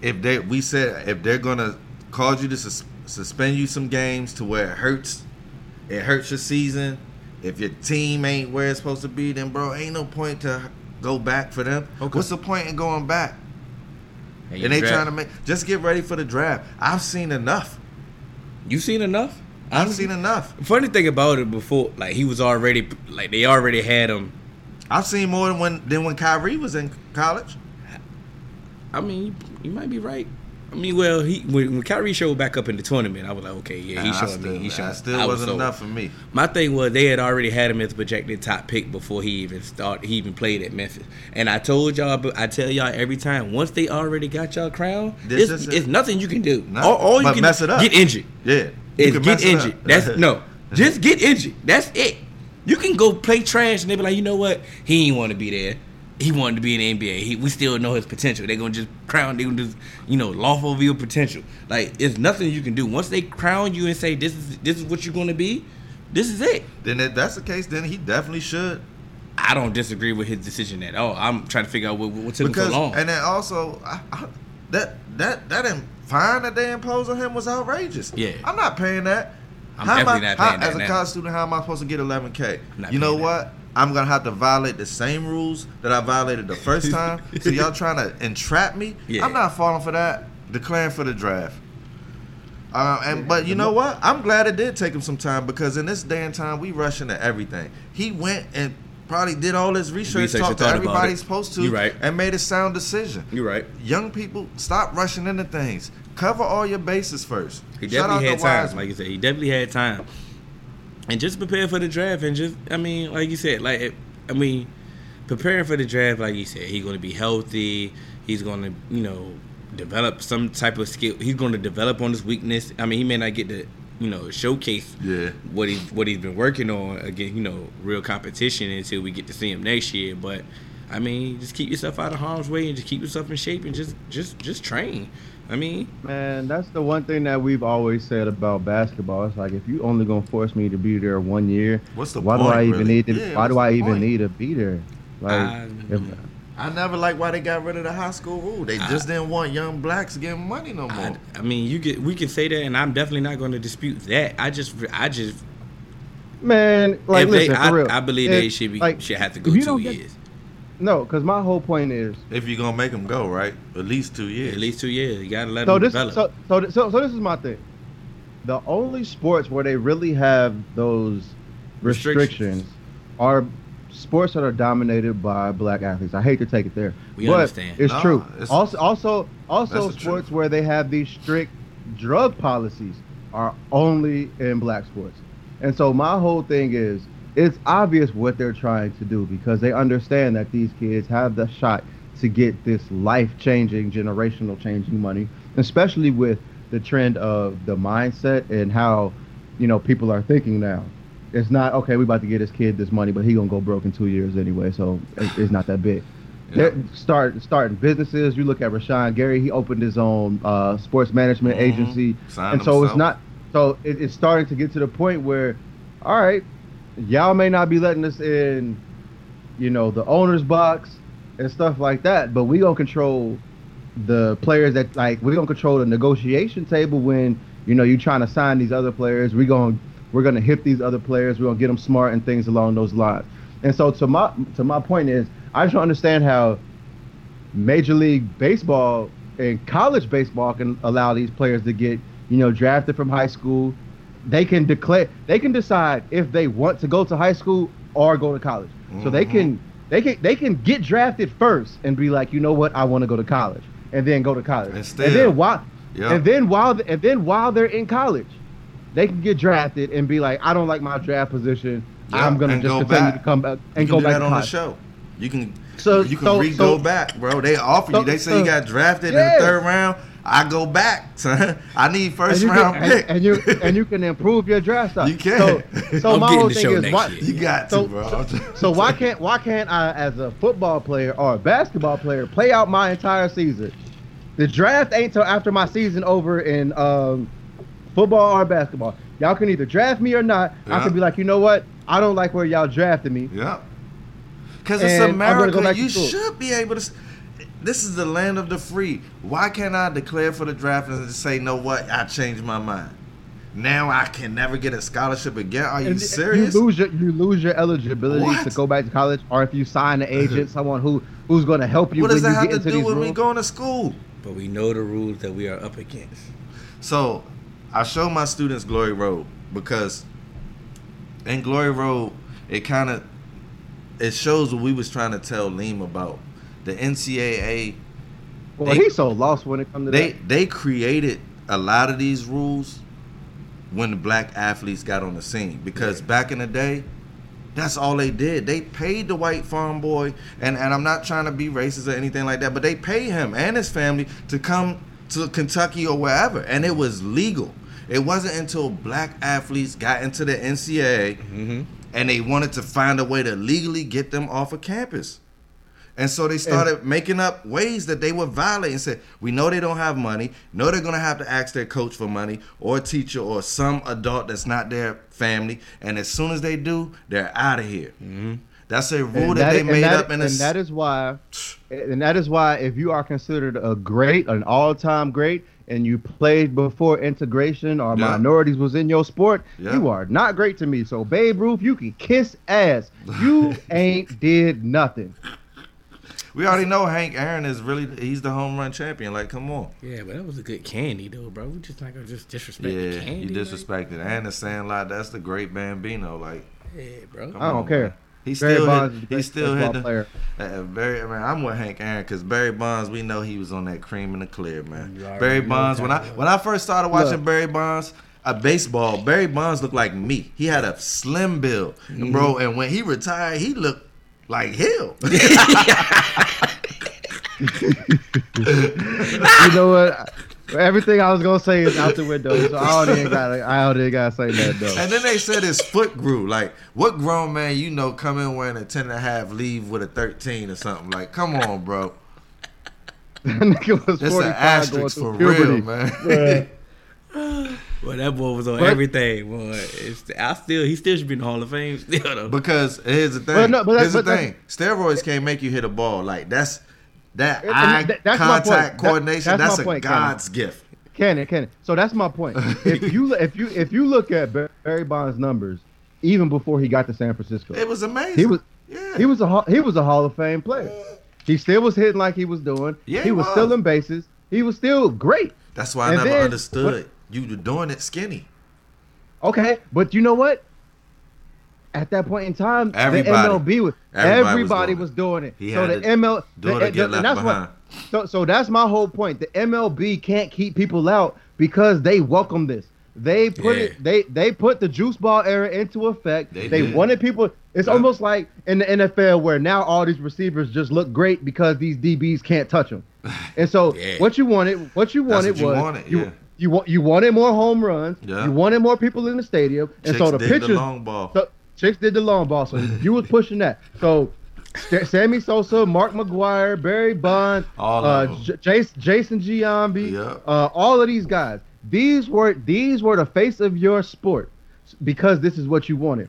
[SPEAKER 2] if they we said if they're gonna cause you to sus- suspend you some games to where it hurts, it hurts your season. If your team ain't where it's supposed to be, then bro, ain't no point to go back for them.
[SPEAKER 3] Okay.
[SPEAKER 2] What's the point in going back?
[SPEAKER 3] And
[SPEAKER 2] And they
[SPEAKER 3] draft-
[SPEAKER 2] trying to make just get ready for the draft. I've seen enough.
[SPEAKER 3] You seen enough?
[SPEAKER 2] I've seen enough.
[SPEAKER 3] Funny thing about it, before like he was already like they already had him.
[SPEAKER 2] I've seen more than when than when Kyrie was in college.
[SPEAKER 3] I mean, you, you might be right. I mean, well, he when, when Kyrie showed back up in the tournament, I was like, okay, yeah,
[SPEAKER 2] Nah, I
[SPEAKER 3] showing
[SPEAKER 2] still,
[SPEAKER 3] me. He's showing.
[SPEAKER 2] that still
[SPEAKER 3] I was
[SPEAKER 2] wasn't enough for me.
[SPEAKER 3] My thing was they had already had him as a projected top pick before he even started. He even played at Memphis. And I told y'all, but I tell y'all every time, once they already got y'all crown,
[SPEAKER 2] This
[SPEAKER 3] it's, it's nothing you can do.
[SPEAKER 2] No,
[SPEAKER 3] all, all you
[SPEAKER 2] but
[SPEAKER 3] can
[SPEAKER 2] mess it up.
[SPEAKER 3] get injured.
[SPEAKER 2] Yeah,
[SPEAKER 3] Is get injured. That's no. Just get injured. That's it. You can go play trash and they be like, you know what? He ain't want to be there. He wanted to be in the NBA. He, we still know his potential. They're gonna just crown. They gonna just you know loft over your potential. Like it's nothing you can do. Once they crown you and say this is this is what you're gonna be, this is it.
[SPEAKER 2] Then if that's the case, then he definitely should.
[SPEAKER 3] I don't disagree with his decision at all. I'm trying to figure out what, what took
[SPEAKER 2] Because
[SPEAKER 3] him so long.
[SPEAKER 2] and then also I, I, that that that im- fine that they imposed on him was outrageous.
[SPEAKER 3] Yeah.
[SPEAKER 2] I'm not paying that.
[SPEAKER 3] I'm
[SPEAKER 2] How
[SPEAKER 3] definitely
[SPEAKER 2] I-
[SPEAKER 3] not paying
[SPEAKER 2] how-
[SPEAKER 3] that
[SPEAKER 2] As a
[SPEAKER 3] now.
[SPEAKER 2] college student, how am I supposed to get 11k? You know
[SPEAKER 3] paying that.
[SPEAKER 2] what? I'm gonna have to violate the same rules that I violated the first time. so y'all trying to entrap me?
[SPEAKER 3] Yeah.
[SPEAKER 2] I'm not falling for that. Declaring for the draft. Uh, and but you know what? I'm glad it did take him some time because in this day and time we rush into everything. He went and probably did all his research,
[SPEAKER 3] Research
[SPEAKER 2] talked to
[SPEAKER 3] thought about
[SPEAKER 2] everybody supposed to,
[SPEAKER 3] right.
[SPEAKER 2] and made a sound decision.
[SPEAKER 3] You're right.
[SPEAKER 2] Young people, stop rushing into things. Cover all your bases first.
[SPEAKER 3] He definitely had time,
[SPEAKER 2] Wiseman.
[SPEAKER 3] like you said. He definitely had time, and just prepare for the draft. And just, I mean, like you said, like I mean, preparing for the draft, like you said, he's going to be healthy. He's going to, you know, develop some type of skill. He's going to develop on his weakness. I mean, he may not get to, you know, showcase
[SPEAKER 2] Yeah.
[SPEAKER 3] what he what he's been working on again. you know, real competition until we get to see him next year. But I mean, just keep yourself out of harm's way and just keep yourself in shape and just just just train. I mean,
[SPEAKER 4] Man, that's the one thing that we've always said about basketball. It's like if you only gonna force me to be there one year,
[SPEAKER 2] What's the
[SPEAKER 4] why do I even
[SPEAKER 2] really?
[SPEAKER 4] need to?
[SPEAKER 2] Yeah,
[SPEAKER 4] why do I
[SPEAKER 2] the
[SPEAKER 4] even
[SPEAKER 2] point?
[SPEAKER 4] need to be there? Like,
[SPEAKER 3] I-
[SPEAKER 4] if,
[SPEAKER 2] I never liked why they got rid of the high school rule. They just didn't want young blacks getting money no more.
[SPEAKER 3] I, I mean, you get we can say that, and I'm definitely not going to dispute that. I just, I just,
[SPEAKER 4] man, like
[SPEAKER 3] if they,
[SPEAKER 4] listen, for
[SPEAKER 3] I,
[SPEAKER 4] real.
[SPEAKER 3] I believe they should be
[SPEAKER 4] like,
[SPEAKER 3] should have to go
[SPEAKER 4] you
[SPEAKER 3] two
[SPEAKER 4] don't get-
[SPEAKER 3] years,
[SPEAKER 4] No, because my whole point is
[SPEAKER 2] if you're gonna make them go, right? At least two years.
[SPEAKER 3] at least two years. You got to let
[SPEAKER 4] so
[SPEAKER 3] them
[SPEAKER 4] this
[SPEAKER 3] develop.
[SPEAKER 4] so, so so so this is my thing. The only sports where they really have those
[SPEAKER 3] Restrictions.
[SPEAKER 4] restrictions, are sports that are dominated by black athletes. I hate to take it there,
[SPEAKER 3] We
[SPEAKER 4] but
[SPEAKER 3] understand.
[SPEAKER 4] it's
[SPEAKER 2] No,
[SPEAKER 4] true.
[SPEAKER 2] it's-
[SPEAKER 4] also, also, also sports
[SPEAKER 2] truth.
[SPEAKER 4] where they have these strict drug policies are only in black sports. And so my whole thing is it's obvious what they're trying to do because they understand that these kids have the shot to get this life-changing, generational changing money, especially with the trend of the mindset and how, you know, people are thinking now. It's not okay. We about to get this kid this money, but he gonna go broke in two years anyway, so it's not that big.
[SPEAKER 2] Yeah.
[SPEAKER 4] Start starting businesses. You look at Rashawn Gary; he opened his own uh, sports management
[SPEAKER 2] Mhm.
[SPEAKER 4] agency,
[SPEAKER 2] Signed
[SPEAKER 4] and so it's not. So it, it's starting to get to the point where, all right, y'all may not be letting us in, you know, the owner's box and stuff like that, but we gonna control the players that like we gonna control the negotiation table when you know you trying to sign these other players. We gonna we're gonna hit these other players. We're gonna get them smart and things along those lines. And so to my to my point is, I just don't understand how Major League Baseball and college baseball can allow these players to get you know drafted from high school. They can declare they can decide if they want to go to high school or go to college. So they
[SPEAKER 2] Mhm.
[SPEAKER 4] can they can they can get drafted first and be like, you know what, I want to go to college, and then go to college.
[SPEAKER 2] And
[SPEAKER 4] And, then while
[SPEAKER 2] Yeah.
[SPEAKER 4] and then while and then while they're in college, they can get drafted and be like, I don't like my draft position.
[SPEAKER 2] Yeah,
[SPEAKER 4] I'm gonna just
[SPEAKER 2] go
[SPEAKER 4] continue
[SPEAKER 2] back.
[SPEAKER 4] to come back
[SPEAKER 2] You
[SPEAKER 4] and
[SPEAKER 2] can
[SPEAKER 4] go
[SPEAKER 2] do
[SPEAKER 4] back
[SPEAKER 2] that
[SPEAKER 4] to
[SPEAKER 2] on the
[SPEAKER 4] college.
[SPEAKER 2] show. You can
[SPEAKER 4] So-
[SPEAKER 2] you can
[SPEAKER 4] so-
[SPEAKER 2] re
[SPEAKER 4] so-
[SPEAKER 2] go back, bro. They offer
[SPEAKER 4] so-
[SPEAKER 2] you. They say
[SPEAKER 4] so-
[SPEAKER 2] you got drafted in the third round. I go back, son. I need first
[SPEAKER 4] you,
[SPEAKER 2] round
[SPEAKER 4] can,
[SPEAKER 2] pick.
[SPEAKER 4] and, and you and you can improve your draft stock.
[SPEAKER 2] You can.
[SPEAKER 4] So, so my whole thing is
[SPEAKER 3] next
[SPEAKER 4] why,
[SPEAKER 3] year.
[SPEAKER 2] you got to,
[SPEAKER 4] So-
[SPEAKER 2] bro.
[SPEAKER 4] so why can't why can't I, as a football player or a basketball player, play out my entire season? The draft ain't till after my season over in um, football or basketball. Y'all can either draft me or not. I
[SPEAKER 2] Yeah.
[SPEAKER 4] can be like, you know what? I don't like where y'all drafted me.
[SPEAKER 2] Yeah. Because it's
[SPEAKER 4] And I'm
[SPEAKER 2] America.
[SPEAKER 4] go
[SPEAKER 2] you should be able to. This is the land of the free. Why can't I declare for the draft and say, know what? I changed my mind. Now I can never get a scholarship again. Are you
[SPEAKER 4] And
[SPEAKER 2] serious?
[SPEAKER 4] You lose your you lose your eligibility
[SPEAKER 2] What?
[SPEAKER 4] to go back to college, or if you sign an agent, someone who who's going to help you
[SPEAKER 2] what
[SPEAKER 4] when
[SPEAKER 2] does that
[SPEAKER 4] you
[SPEAKER 2] have to do
[SPEAKER 4] these
[SPEAKER 2] with me going to school?
[SPEAKER 3] but we know the rules that we are up against.
[SPEAKER 2] So I show my students Glory Road. because in Glory Road, it kind of it shows what we was trying to tell Liam about the NCAA.
[SPEAKER 4] Well,
[SPEAKER 2] They-
[SPEAKER 4] he's so lost when it comes to
[SPEAKER 2] They
[SPEAKER 4] that.
[SPEAKER 2] they created a lot of these rules when the black athletes got on the scene because back in the day. That's all they did. They paid the white farm boy, and, and I'm not trying to be racist or anything like that, but they paid him and his family to come to Kentucky or wherever, and it was legal. It wasn't until black athletes got into the NCAA mm-hmm. and they wanted to find a way to legally get them off of campus. And so they started making up ways that they would violate and said, We know they don't have money. Know they're gonna have to ask their coach for money or a teacher or some adult that's not their family. And as soon as they do, they're out of here. Mm-hmm. That's a rule
[SPEAKER 4] And
[SPEAKER 2] that, they made
[SPEAKER 4] that-
[SPEAKER 2] up in a
[SPEAKER 4] and that is why, and that is why, if you are considered a great, an all-time great, and you played before integration or
[SPEAKER 2] Yeah.
[SPEAKER 4] minorities was in your sport,
[SPEAKER 2] Yeah.
[SPEAKER 4] you are not great to me. So Babe Ruth, you can kiss ass. You ain't did nothing.
[SPEAKER 2] we already know Hank Aaron is really he's the home run champion. Like, come on.
[SPEAKER 3] Yeah, but that was a good candy though, bro. We just not gonna just disrespect the
[SPEAKER 2] Yeah,
[SPEAKER 3] candy.
[SPEAKER 2] you
[SPEAKER 3] like-
[SPEAKER 2] disrespected. And the Sandlot, that's the great Bambino. Like,
[SPEAKER 3] Yeah, bro.
[SPEAKER 4] I don't
[SPEAKER 2] on,
[SPEAKER 4] care.
[SPEAKER 2] man. He
[SPEAKER 4] Barry
[SPEAKER 2] still
[SPEAKER 4] Bonds
[SPEAKER 2] hit,
[SPEAKER 4] the
[SPEAKER 2] he still hit the,
[SPEAKER 4] player.
[SPEAKER 2] Uh, Barry, I mean, I'm with Hank Aaron because Barry Bonds. We know he was on that cream in the clear, man.
[SPEAKER 3] Already
[SPEAKER 2] Barry Bonds. When I when I first started watching
[SPEAKER 4] Look.
[SPEAKER 2] Barry Bonds, a baseball, Barry Bonds looked like me. He had a slim build,
[SPEAKER 3] Mm-hmm.
[SPEAKER 2] bro. And when he retired, he looked like Hill.
[SPEAKER 4] You know what? Everything I was gonna say is out the window, so I don't even gotta. I don't even gotta say that though.
[SPEAKER 2] and then they said his foot grew. Like, what grown man you know come in wearing a 10 and a half, leave with a 13 or something? Like, come on, bro.
[SPEAKER 4] That nigga was
[SPEAKER 2] That's
[SPEAKER 4] 45
[SPEAKER 2] an
[SPEAKER 4] going
[SPEAKER 2] asterisk for
[SPEAKER 4] puberty.
[SPEAKER 2] real, man.
[SPEAKER 3] Well, that boy was on
[SPEAKER 4] But-
[SPEAKER 3] everything. Boy, it's, I still he still should be in the Hall of Fame still though.
[SPEAKER 2] Because here's the thing.
[SPEAKER 4] But no, but that's-
[SPEAKER 2] here's the
[SPEAKER 4] but that's-
[SPEAKER 2] thing. Steroids can't make you hit a ball. Like that's that
[SPEAKER 4] And-
[SPEAKER 2] eye
[SPEAKER 4] and th- that's
[SPEAKER 2] contact
[SPEAKER 4] That-
[SPEAKER 2] coordination.
[SPEAKER 4] that's
[SPEAKER 2] That's, a
[SPEAKER 4] point, Kenny.
[SPEAKER 2] God's gift.
[SPEAKER 4] Cannon, Cannon. So that's my point. if you if you if you look at Barry Bonds' numbers, even before he got to San Francisco,
[SPEAKER 2] It was amazing.
[SPEAKER 4] he was
[SPEAKER 2] yeah.
[SPEAKER 4] he was a Hall- he was a Hall of Fame player. He still was hitting like he was doing.
[SPEAKER 2] Yeah,
[SPEAKER 4] he, was,
[SPEAKER 2] was.
[SPEAKER 4] still in bases. He was still great.
[SPEAKER 2] That's why I
[SPEAKER 4] and
[SPEAKER 2] never
[SPEAKER 4] then-
[SPEAKER 2] understood you were doing it skinny.
[SPEAKER 4] Okay, but you know what? At that point in time,
[SPEAKER 2] Everybody.
[SPEAKER 4] the MLB was
[SPEAKER 2] Everybody
[SPEAKER 4] everybody,
[SPEAKER 2] was
[SPEAKER 4] was
[SPEAKER 2] doing
[SPEAKER 4] doing
[SPEAKER 2] it.
[SPEAKER 4] so
[SPEAKER 2] had
[SPEAKER 4] the ML, the- the-
[SPEAKER 2] left
[SPEAKER 4] that's
[SPEAKER 2] behind.
[SPEAKER 4] What, so, so that's my whole point. The MLB can't keep people out because they welcome this. They put
[SPEAKER 3] Yeah.
[SPEAKER 4] it. They they put the juice ball era into effect.
[SPEAKER 2] They
[SPEAKER 4] They, wanted people. It's
[SPEAKER 2] Yeah.
[SPEAKER 4] almost like in the NFL where now all these receivers just look great because these DBs can't touch them. And so
[SPEAKER 3] Yeah.
[SPEAKER 4] what you wanted, what you wanted
[SPEAKER 2] what you
[SPEAKER 4] was
[SPEAKER 2] wanted,
[SPEAKER 4] you you you wanted more home runs. You wanted more people in the stadium, and
[SPEAKER 2] Chicks
[SPEAKER 4] so the pitchers.
[SPEAKER 2] the long ball.
[SPEAKER 4] So chicks did the long ball. So you was pushing that. So Sammy Sosa, Mark McGwire, Barry Bonds,
[SPEAKER 2] All
[SPEAKER 4] uh. J- Jason, Giambi,
[SPEAKER 2] Yeah.
[SPEAKER 4] uh, all of these guys. These were these were the face of your sport because this is what you wanted.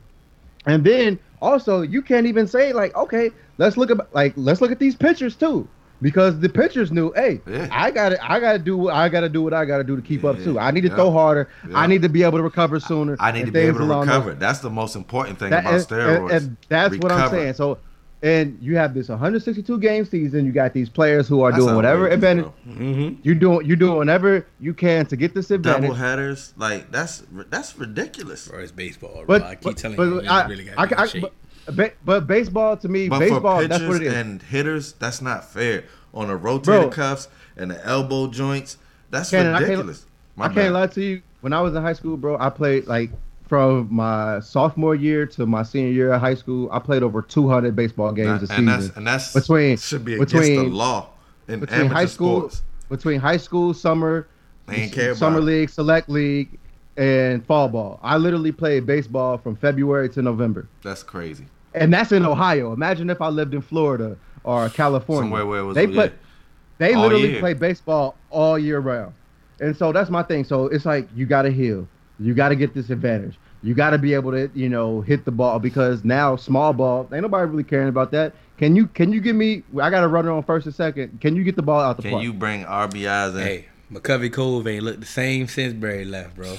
[SPEAKER 4] And then also you can't even say like, okay, let's look at like let's look at these pitchers too. Because the pitchers knew, hey,
[SPEAKER 2] Yeah.
[SPEAKER 4] I got to I got to do what I got to do what I got to do to keep up too. I need to
[SPEAKER 2] Yeah.
[SPEAKER 4] throw harder.
[SPEAKER 2] Yeah.
[SPEAKER 4] I need to be able to recover sooner.
[SPEAKER 2] I need to be able to
[SPEAKER 4] along those
[SPEAKER 2] recover. That's the most important thing
[SPEAKER 4] that-
[SPEAKER 2] about
[SPEAKER 4] and-
[SPEAKER 2] steroids.
[SPEAKER 4] and, and that's what I'm saying. So, and you have this 162 game season. You got these players who are
[SPEAKER 2] That's
[SPEAKER 4] doing whatever
[SPEAKER 2] outrageous,
[SPEAKER 4] advantage
[SPEAKER 2] bro.
[SPEAKER 3] Mm-hmm.
[SPEAKER 4] you doing. You doing whatever you can to get this advantage.
[SPEAKER 2] Double headers, like that's that's ridiculous.
[SPEAKER 3] Bro, it's baseball. Bro.
[SPEAKER 4] But
[SPEAKER 3] I keep
[SPEAKER 4] but,
[SPEAKER 3] telling
[SPEAKER 4] but
[SPEAKER 3] you, you
[SPEAKER 4] I,
[SPEAKER 3] really got
[SPEAKER 4] I,
[SPEAKER 3] to
[SPEAKER 4] I, but, ba- but baseball to me,
[SPEAKER 2] But
[SPEAKER 4] baseball
[SPEAKER 2] for
[SPEAKER 4] that's what it is.
[SPEAKER 2] and hitters, that's not fair. On the rotator
[SPEAKER 4] Bro.
[SPEAKER 2] cuffs and the elbow joints, that's
[SPEAKER 4] Cannon, I can't-
[SPEAKER 2] ridiculous.
[SPEAKER 4] I can't lie to you. When I was in high school, bro, I played like from my sophomore year to my senior year of high school. I played over 200 baseball games a
[SPEAKER 2] and that's and that's
[SPEAKER 4] Between-
[SPEAKER 2] should be against
[SPEAKER 4] between-
[SPEAKER 2] the law in
[SPEAKER 4] between high school,
[SPEAKER 2] sports.
[SPEAKER 4] between high school, summer, summer league, select league, and fall ball. I literally played baseball from February to November,
[SPEAKER 2] That's crazy.
[SPEAKER 4] and that's in Ohio. Imagine if I lived in Florida or California.
[SPEAKER 2] Somewhere where it was
[SPEAKER 4] they
[SPEAKER 2] yeah.
[SPEAKER 4] put they
[SPEAKER 2] All
[SPEAKER 4] literally
[SPEAKER 2] year.
[SPEAKER 4] play baseball all year round, and so that's my thing. So it's like you got to heal, you got to get this advantage. You got to be able to, you know, hit the ball because now small ball ain't nobody really caring about that. Can you can you give me? I got a runner on first and second. Can you get the ball out the
[SPEAKER 2] Can
[SPEAKER 4] park?
[SPEAKER 2] you bring RBIs in?
[SPEAKER 3] Hey, McCovey Cove ain't looked the same since Barry left, bro.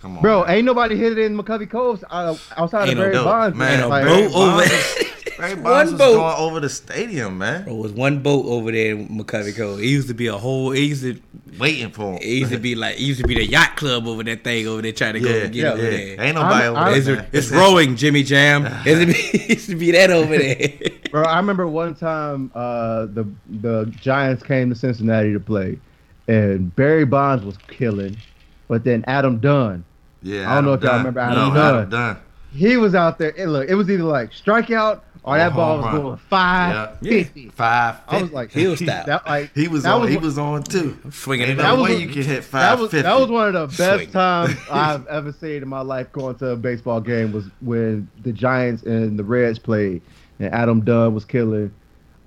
[SPEAKER 2] Come on,
[SPEAKER 4] Bro,
[SPEAKER 2] man.
[SPEAKER 4] ain't nobody hit it in McCovey Cove uh, outside
[SPEAKER 3] Ain't
[SPEAKER 4] of Barry
[SPEAKER 2] dope,
[SPEAKER 4] Bonds.
[SPEAKER 2] man.
[SPEAKER 3] Ain't no
[SPEAKER 4] Like,
[SPEAKER 3] bro
[SPEAKER 2] Barry
[SPEAKER 3] over.
[SPEAKER 2] Bonds Barry
[SPEAKER 3] One
[SPEAKER 2] Bonds was
[SPEAKER 3] boat.
[SPEAKER 2] going over the stadium, man,
[SPEAKER 3] Bro, it was one boat over there in McCovey Cove. It used to be a whole. It used to.
[SPEAKER 2] waiting for Him.
[SPEAKER 3] It used to be like. It used to be the yacht club over that thing over there trying to go
[SPEAKER 2] yeah,
[SPEAKER 3] and get
[SPEAKER 2] yeah,
[SPEAKER 3] over
[SPEAKER 2] yeah.
[SPEAKER 3] there.
[SPEAKER 2] Ain't nobody
[SPEAKER 4] I'm-
[SPEAKER 2] over
[SPEAKER 4] I'm-
[SPEAKER 2] there.
[SPEAKER 3] It's, it's rowing, Jimmy Jam. It used, to be, it used to be that over there.
[SPEAKER 4] Bro, I remember one time uh, the the Giants came to Cincinnati to play, and Barry Bonds was killing, but then Adam Dunn,
[SPEAKER 2] Yeah,
[SPEAKER 4] I don't know if y'all
[SPEAKER 2] Dunn.
[SPEAKER 4] remember
[SPEAKER 2] no,
[SPEAKER 4] Adam
[SPEAKER 2] Adam
[SPEAKER 4] Dunn.
[SPEAKER 2] Dunn.
[SPEAKER 4] he was out there. And look, it was either like strikeout or
[SPEAKER 2] Or
[SPEAKER 4] that ball was
[SPEAKER 2] run.
[SPEAKER 4] going five
[SPEAKER 2] Yeah.
[SPEAKER 4] fifty.
[SPEAKER 2] Five.
[SPEAKER 4] I was like,
[SPEAKER 3] Heel style.
[SPEAKER 4] That like
[SPEAKER 2] he was
[SPEAKER 4] that
[SPEAKER 2] on.
[SPEAKER 4] was
[SPEAKER 2] he
[SPEAKER 4] one-
[SPEAKER 2] was on too.
[SPEAKER 3] Swinging
[SPEAKER 2] Ain't
[SPEAKER 3] it
[SPEAKER 2] no
[SPEAKER 3] out.
[SPEAKER 2] way
[SPEAKER 4] was-
[SPEAKER 2] you can hit
[SPEAKER 4] That was that was one of the best
[SPEAKER 3] Swing.
[SPEAKER 4] times I've ever seen in my life going to a baseball game was when the Giants and the Reds played and Adam Dunn was killing.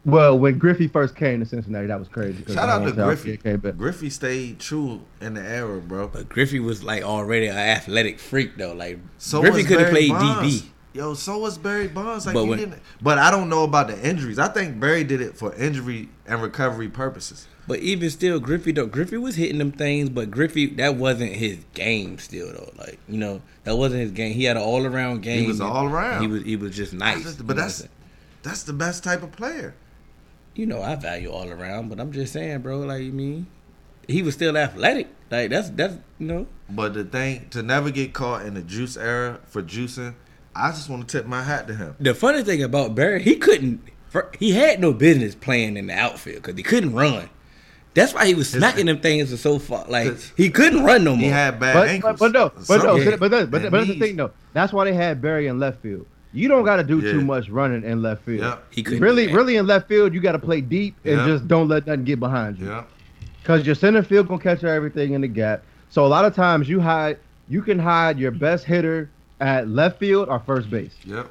[SPEAKER 4] Well, when Griffey first came to Cincinnati, that was crazy.
[SPEAKER 2] Shout out to Griffey.
[SPEAKER 4] kid came back.
[SPEAKER 2] Griffey stayed true in the era, bro.
[SPEAKER 3] But Griffey was like already an athletic freak though. Like
[SPEAKER 2] So
[SPEAKER 3] Griffey could have played
[SPEAKER 2] Bonds.
[SPEAKER 3] DB.
[SPEAKER 2] Yo, so was Barry Bonds. Like
[SPEAKER 3] But
[SPEAKER 2] he
[SPEAKER 3] when-
[SPEAKER 2] didn't. But I don't know about the injuries. I think Barry did it for injury and recovery purposes.
[SPEAKER 3] But even still, Griffey though Griffey was hitting them things, but Griffey that wasn't his game still though. Like you know that wasn't his game. He had an all around game.
[SPEAKER 2] He
[SPEAKER 3] was
[SPEAKER 2] all around.
[SPEAKER 3] He was he was just nice.
[SPEAKER 2] That's just- but that's that's the best type of player.
[SPEAKER 3] You know I value all around, but I'm just saying, bro. Like you mean he was still athletic. Like that's that's you know
[SPEAKER 2] But the thing to never get caught in the juice era for juicing, I just want to tip my hat to him.
[SPEAKER 3] the funny thing about Barry, he couldn't. for- He had no business playing in the outfield because he couldn't run. That's why he was smacking them things so far. Like he couldn't run no more.
[SPEAKER 2] He had bad
[SPEAKER 4] But,
[SPEAKER 2] ankles.
[SPEAKER 4] but, but no, but no,
[SPEAKER 2] Something.
[SPEAKER 4] but that, but, but that's the thing though. That's why they had Barry in left field. You don't got to do
[SPEAKER 2] Yeah.
[SPEAKER 4] too much running in left field.
[SPEAKER 2] Yeah.
[SPEAKER 3] He couldn't
[SPEAKER 4] Really, really in left field, you got to play deep and
[SPEAKER 2] Yeah.
[SPEAKER 4] just don't let nothing get behind you.
[SPEAKER 2] Yeah.
[SPEAKER 4] Because your center field gonna catch everything in the gap. So a lot of times you hide, you can hide your best hitter at left field or first base
[SPEAKER 2] Yep.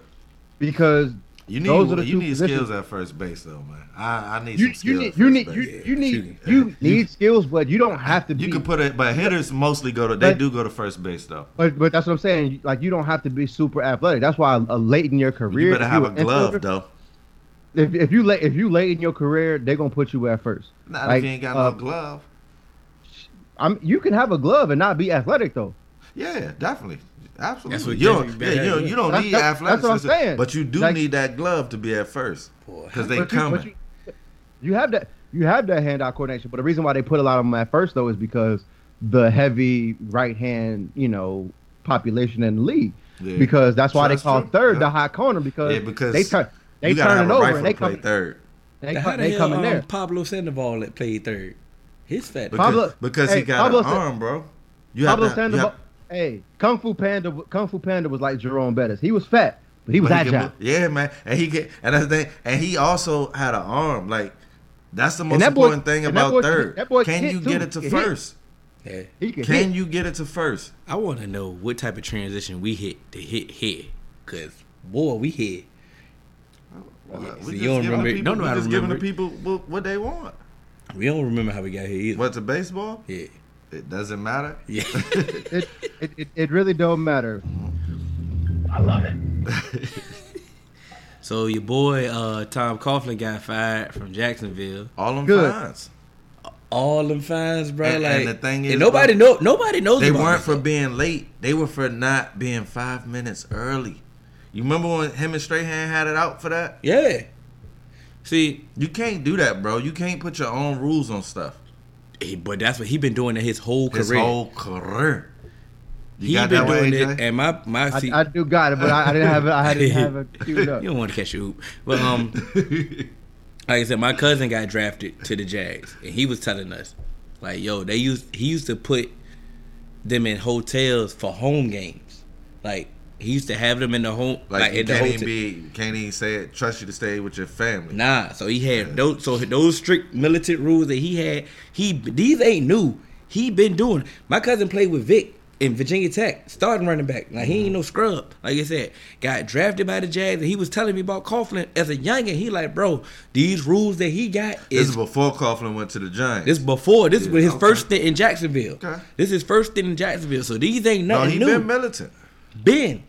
[SPEAKER 4] because
[SPEAKER 2] You need
[SPEAKER 4] Those are the
[SPEAKER 2] you need
[SPEAKER 4] positions.
[SPEAKER 2] skills at first base though, man. I, I need
[SPEAKER 4] you
[SPEAKER 2] some skills.
[SPEAKER 4] you need
[SPEAKER 2] at
[SPEAKER 4] you need
[SPEAKER 2] base.
[SPEAKER 4] you, you need
[SPEAKER 3] shooting.
[SPEAKER 4] you need skills, but you don't have to be.
[SPEAKER 2] You can put it, but hitters mostly go to. They
[SPEAKER 4] But-
[SPEAKER 2] do go to first base though.
[SPEAKER 4] But but that's what I'm saying. Like you don't have to be super athletic. That's why uh, late in your career,
[SPEAKER 2] You better
[SPEAKER 4] if
[SPEAKER 2] have a glove
[SPEAKER 4] infielder,
[SPEAKER 2] though.
[SPEAKER 4] If, if you late if you late in your career, they're gonna put you at first.
[SPEAKER 2] Not
[SPEAKER 4] Like,
[SPEAKER 2] if you ain't got
[SPEAKER 4] uh,
[SPEAKER 2] no glove.
[SPEAKER 4] I'm you can have a glove and not be athletic though.
[SPEAKER 2] Yeah, definitely. Absolutely.
[SPEAKER 3] That's
[SPEAKER 2] you don't, yeah, you, don't, you don't
[SPEAKER 4] That's-
[SPEAKER 2] need
[SPEAKER 4] that's-
[SPEAKER 2] athleticism.
[SPEAKER 4] that's what I'm saying.
[SPEAKER 2] But you do
[SPEAKER 4] Like-
[SPEAKER 2] need that glove to be at first. Because they
[SPEAKER 4] come. you- you, you have that you have that hand eye coordination, but the reason why they put a lot of them at first though is because the heavy right hand, you know, population in the league.
[SPEAKER 2] Yeah.
[SPEAKER 4] Because that's why
[SPEAKER 2] So
[SPEAKER 4] they call
[SPEAKER 2] true.
[SPEAKER 4] thard
[SPEAKER 2] Yeah.
[SPEAKER 4] the high corner because,
[SPEAKER 2] yeah, because
[SPEAKER 4] they turn they turn it over and they
[SPEAKER 2] play
[SPEAKER 4] come
[SPEAKER 2] third.
[SPEAKER 4] they,
[SPEAKER 3] How
[SPEAKER 4] come,
[SPEAKER 3] the
[SPEAKER 4] they
[SPEAKER 3] hell
[SPEAKER 4] come in
[SPEAKER 3] um,
[SPEAKER 4] there.
[SPEAKER 3] Pablo Sandoval that played third? His fat.
[SPEAKER 2] Because,
[SPEAKER 4] Pablo-
[SPEAKER 2] because
[SPEAKER 4] hey,
[SPEAKER 2] he got
[SPEAKER 4] Pablo
[SPEAKER 2] an
[SPEAKER 4] Sa-
[SPEAKER 2] arm, bro. You
[SPEAKER 4] Pablo
[SPEAKER 2] have to, you
[SPEAKER 4] Sandoval,
[SPEAKER 2] have-
[SPEAKER 4] hey, Kung Fu Panda, Kung Fu Panda was like Jerome Bettis. He was fat, but he was
[SPEAKER 2] but he
[SPEAKER 4] agile.
[SPEAKER 2] move- yeah, man. And he get and that's the thing. And he also had an arm. Like that's the most
[SPEAKER 4] that boy-
[SPEAKER 2] important thing
[SPEAKER 4] and that
[SPEAKER 2] about
[SPEAKER 4] boy-
[SPEAKER 2] third.
[SPEAKER 4] that boy
[SPEAKER 2] can you
[SPEAKER 4] too.
[SPEAKER 2] get it to
[SPEAKER 4] He hit.
[SPEAKER 2] first?
[SPEAKER 3] Yeah.
[SPEAKER 4] He can,
[SPEAKER 2] Can
[SPEAKER 4] hit.
[SPEAKER 2] you get it to first?
[SPEAKER 3] I want to know what type of transition we hit to hit here, cause boy, we hit.
[SPEAKER 2] Well,
[SPEAKER 3] Yeah,
[SPEAKER 2] we
[SPEAKER 3] so you don't
[SPEAKER 2] giving
[SPEAKER 3] remember-
[SPEAKER 2] people,
[SPEAKER 3] don't know how to
[SPEAKER 2] just giving the people what, what they want.
[SPEAKER 3] We don't remember how we got here either.
[SPEAKER 2] What to baseball?
[SPEAKER 3] Yeah,
[SPEAKER 2] It doesn't matter.
[SPEAKER 3] yeah.
[SPEAKER 4] It, it, it, it really don't matter. I love it.
[SPEAKER 3] so your boy uh, Tom Coughlin got fired from Jacksonville.
[SPEAKER 2] All them
[SPEAKER 4] Good.
[SPEAKER 2] fines.
[SPEAKER 3] All them fines, bro.
[SPEAKER 2] And-
[SPEAKER 3] like
[SPEAKER 2] and the thing is,
[SPEAKER 3] and nobody know. Nobody knows.
[SPEAKER 2] They
[SPEAKER 3] about
[SPEAKER 2] weren't for being late. They were for not being five minutes early. You remember when him and Strahan had it out for that?
[SPEAKER 3] Yeah. See,
[SPEAKER 2] You can't do that, bro. You can't put your own rules on stuff.
[SPEAKER 3] He, but that's what he been doing in his whole
[SPEAKER 2] His
[SPEAKER 3] career.
[SPEAKER 2] His whole career. You
[SPEAKER 3] he
[SPEAKER 2] got
[SPEAKER 3] been
[SPEAKER 2] that way,
[SPEAKER 3] doing it, and my my
[SPEAKER 4] I, I do got it, but I, I didn't have it. I didn't have it queued up.
[SPEAKER 3] you don't want to catch a hoop. But um, like I said, my cousin got drafted to the Jags, and he was telling us, like, yo, they used he used to put them in hotels for home games. Like he used to have them in the home,
[SPEAKER 2] Like,
[SPEAKER 3] like, at the
[SPEAKER 2] can't
[SPEAKER 3] hotel.
[SPEAKER 2] even be, can't even say it. Trust you to stay with your family.
[SPEAKER 3] Nah, so he had those. So those strict militant rules that he had, he these ain't new. He been doing. My cousin played with Vick in Virginia Tech, starting running back. Like he ain't mm-hmm. no scrub. Like I said, got drafted by the Jags, and he was telling me about Coughlin as a youngin. He like, bro, these rules that he got
[SPEAKER 2] This
[SPEAKER 3] is
[SPEAKER 2] is before Coughlin went to the Giants.
[SPEAKER 3] this before this was his
[SPEAKER 2] okay.
[SPEAKER 3] first stint in Jacksonville.
[SPEAKER 2] Okay.
[SPEAKER 3] This is his first stint in Jacksonville. So these ain't
[SPEAKER 2] no,
[SPEAKER 3] nothing
[SPEAKER 2] he
[SPEAKER 3] new.
[SPEAKER 2] been militant.
[SPEAKER 3] been.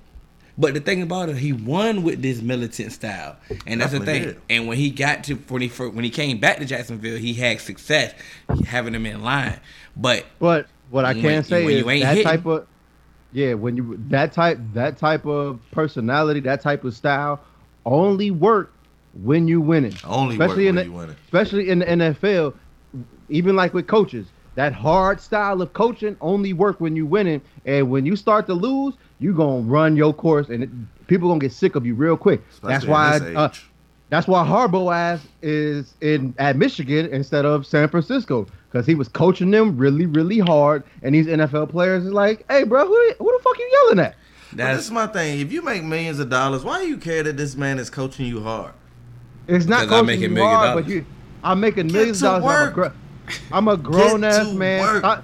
[SPEAKER 3] But the thing about it, he won with this militant style, and that's the thing.
[SPEAKER 2] did.
[SPEAKER 3] And when he got to when he first, when he came back to Jacksonville, he had success having them in line. But
[SPEAKER 4] But what I
[SPEAKER 3] When-
[SPEAKER 4] can say
[SPEAKER 3] when
[SPEAKER 4] is
[SPEAKER 3] you ain't
[SPEAKER 4] that
[SPEAKER 3] hitting.
[SPEAKER 4] type of yeah, when you that type that type of personality, that type of style only work when you winning.
[SPEAKER 2] Only work
[SPEAKER 4] especially in
[SPEAKER 2] when
[SPEAKER 4] the,
[SPEAKER 2] you winning.
[SPEAKER 4] Especially in the NFL, even like with coaches, that hard style of coaching only work when you winning. And when you start to lose, you gonna run your course, and it, people gonna get sick of you real quick. that's why.
[SPEAKER 2] at
[SPEAKER 4] Uh, that's why Harbaugh ass is in at Michigan instead of San Francisco because he was coaching them really, really hard, and these NFL players is like, "Hey, bro, who, who the fuck you yelling at?"
[SPEAKER 2] But this
[SPEAKER 3] That's
[SPEAKER 2] is my thing. If you make millions of dollars, why do you care that this man is coaching you hard?
[SPEAKER 4] It's not
[SPEAKER 3] Because I'm
[SPEAKER 4] coaching
[SPEAKER 3] making
[SPEAKER 4] you
[SPEAKER 3] million
[SPEAKER 4] hard,
[SPEAKER 3] dollars.
[SPEAKER 4] but you, I'm making
[SPEAKER 2] Get
[SPEAKER 4] millions of dollars. I'm a,
[SPEAKER 2] work.
[SPEAKER 4] gr- I'm a grown ass man. I-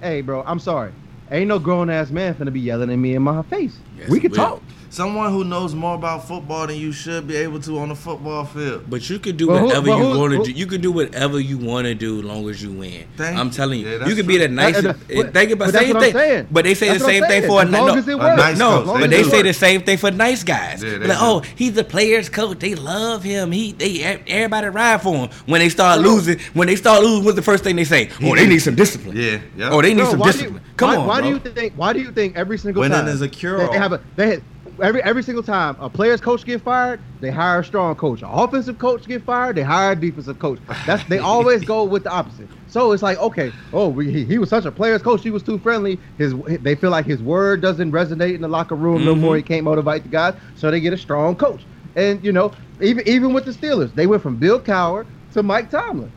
[SPEAKER 4] hey, bro, I'm sorry. Ain't no grown ass man finna be yelling at me in my face.
[SPEAKER 3] Yes,
[SPEAKER 4] we can talk.
[SPEAKER 3] Will.
[SPEAKER 2] Someone who knows more about football than you should be able to on the football field.
[SPEAKER 3] But you could do
[SPEAKER 4] Well,
[SPEAKER 3] whatever
[SPEAKER 4] well,
[SPEAKER 3] you
[SPEAKER 4] who-
[SPEAKER 3] want to do. You could do whatever you want to do as long as you win.
[SPEAKER 2] Thank
[SPEAKER 3] I'm telling you,
[SPEAKER 2] Yeah,
[SPEAKER 3] you
[SPEAKER 2] that's
[SPEAKER 3] could be
[SPEAKER 2] true.
[SPEAKER 3] the nicest.
[SPEAKER 4] Uh, uh, but-
[SPEAKER 3] think about
[SPEAKER 4] but that's
[SPEAKER 3] same thing.
[SPEAKER 4] saying.
[SPEAKER 3] But they say
[SPEAKER 4] That's
[SPEAKER 3] the same thing for
[SPEAKER 4] As
[SPEAKER 3] a
[SPEAKER 4] long
[SPEAKER 3] no,
[SPEAKER 4] as it
[SPEAKER 2] A nice
[SPEAKER 3] no.
[SPEAKER 2] coach.
[SPEAKER 3] But
[SPEAKER 2] They
[SPEAKER 3] they say
[SPEAKER 2] work.
[SPEAKER 3] the same thing for nice guys.
[SPEAKER 2] Yeah,
[SPEAKER 3] like,
[SPEAKER 2] do.
[SPEAKER 3] oh, he's the players' coach. They love him. He, they, everybody ride for him. When they start
[SPEAKER 4] Bro.
[SPEAKER 3] losing, when they start losing, what's the first thing they say? Oh, they need some discipline.
[SPEAKER 2] Yeah, yeah.
[SPEAKER 3] Oh, they need
[SPEAKER 4] Bro,
[SPEAKER 3] some
[SPEAKER 4] why do you-
[SPEAKER 3] discipline. Come
[SPEAKER 4] why,
[SPEAKER 3] on,
[SPEAKER 4] Why
[SPEAKER 3] bro.
[SPEAKER 4] do you think? Why do you think every single
[SPEAKER 2] Winning
[SPEAKER 4] time
[SPEAKER 2] is a
[SPEAKER 4] they,
[SPEAKER 2] cure-all.
[SPEAKER 4] they have a they every every single time a player's coach get fired, they hire a strong coach. An offensive coach get fired, they hire a defensive coach. That's they always go with the opposite. So it's like okay, oh we, he, he was such a player's coach, he was too friendly. His they feel like his word doesn't resonate in the locker room no
[SPEAKER 3] Mhm.
[SPEAKER 4] more. He can't motivate the guys, so they get a strong coach. And you know even even with the Steelers, they went from Bill Cowher to Mike Tomlin.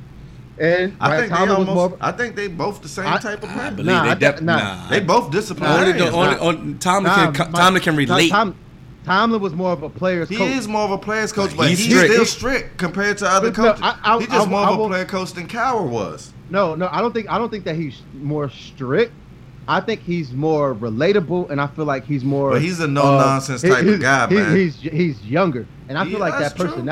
[SPEAKER 4] And
[SPEAKER 2] I
[SPEAKER 4] Mike
[SPEAKER 2] think they
[SPEAKER 4] Tomlin was
[SPEAKER 2] almost.
[SPEAKER 4] more.
[SPEAKER 2] I think they both the same
[SPEAKER 4] I-
[SPEAKER 2] type of
[SPEAKER 3] I
[SPEAKER 2] player.
[SPEAKER 3] believe
[SPEAKER 4] Nah,
[SPEAKER 3] they
[SPEAKER 4] I
[SPEAKER 3] def-
[SPEAKER 4] nah.
[SPEAKER 3] nah.
[SPEAKER 2] They both
[SPEAKER 3] only,
[SPEAKER 2] disciplinarians.
[SPEAKER 3] the, only,
[SPEAKER 4] Nah.
[SPEAKER 3] only Tomlin
[SPEAKER 4] Nah,
[SPEAKER 3] can
[SPEAKER 4] my-
[SPEAKER 3] Tomlin can relate.
[SPEAKER 4] Tom, Tomlin was more of a player's
[SPEAKER 2] He
[SPEAKER 4] coach.
[SPEAKER 2] is more of a player's coach, but
[SPEAKER 3] He's
[SPEAKER 2] he's,
[SPEAKER 3] strict.
[SPEAKER 2] still strict compared to other
[SPEAKER 4] No,
[SPEAKER 2] coaches.
[SPEAKER 4] I- I-
[SPEAKER 2] he's just
[SPEAKER 4] I-
[SPEAKER 2] more
[SPEAKER 4] I
[SPEAKER 2] of a
[SPEAKER 4] will-
[SPEAKER 2] player coach than Cowher was.
[SPEAKER 4] No, no, I don't think I don't think that he's more strict. I think he's more relatable, and I feel like he's more.
[SPEAKER 2] But he's a no-nonsense uh, type of
[SPEAKER 4] he's-
[SPEAKER 2] guy,
[SPEAKER 4] he-
[SPEAKER 2] man.
[SPEAKER 4] He's he's younger, and I
[SPEAKER 2] Yeah,
[SPEAKER 4] feel like
[SPEAKER 2] that's
[SPEAKER 4] that
[SPEAKER 2] true.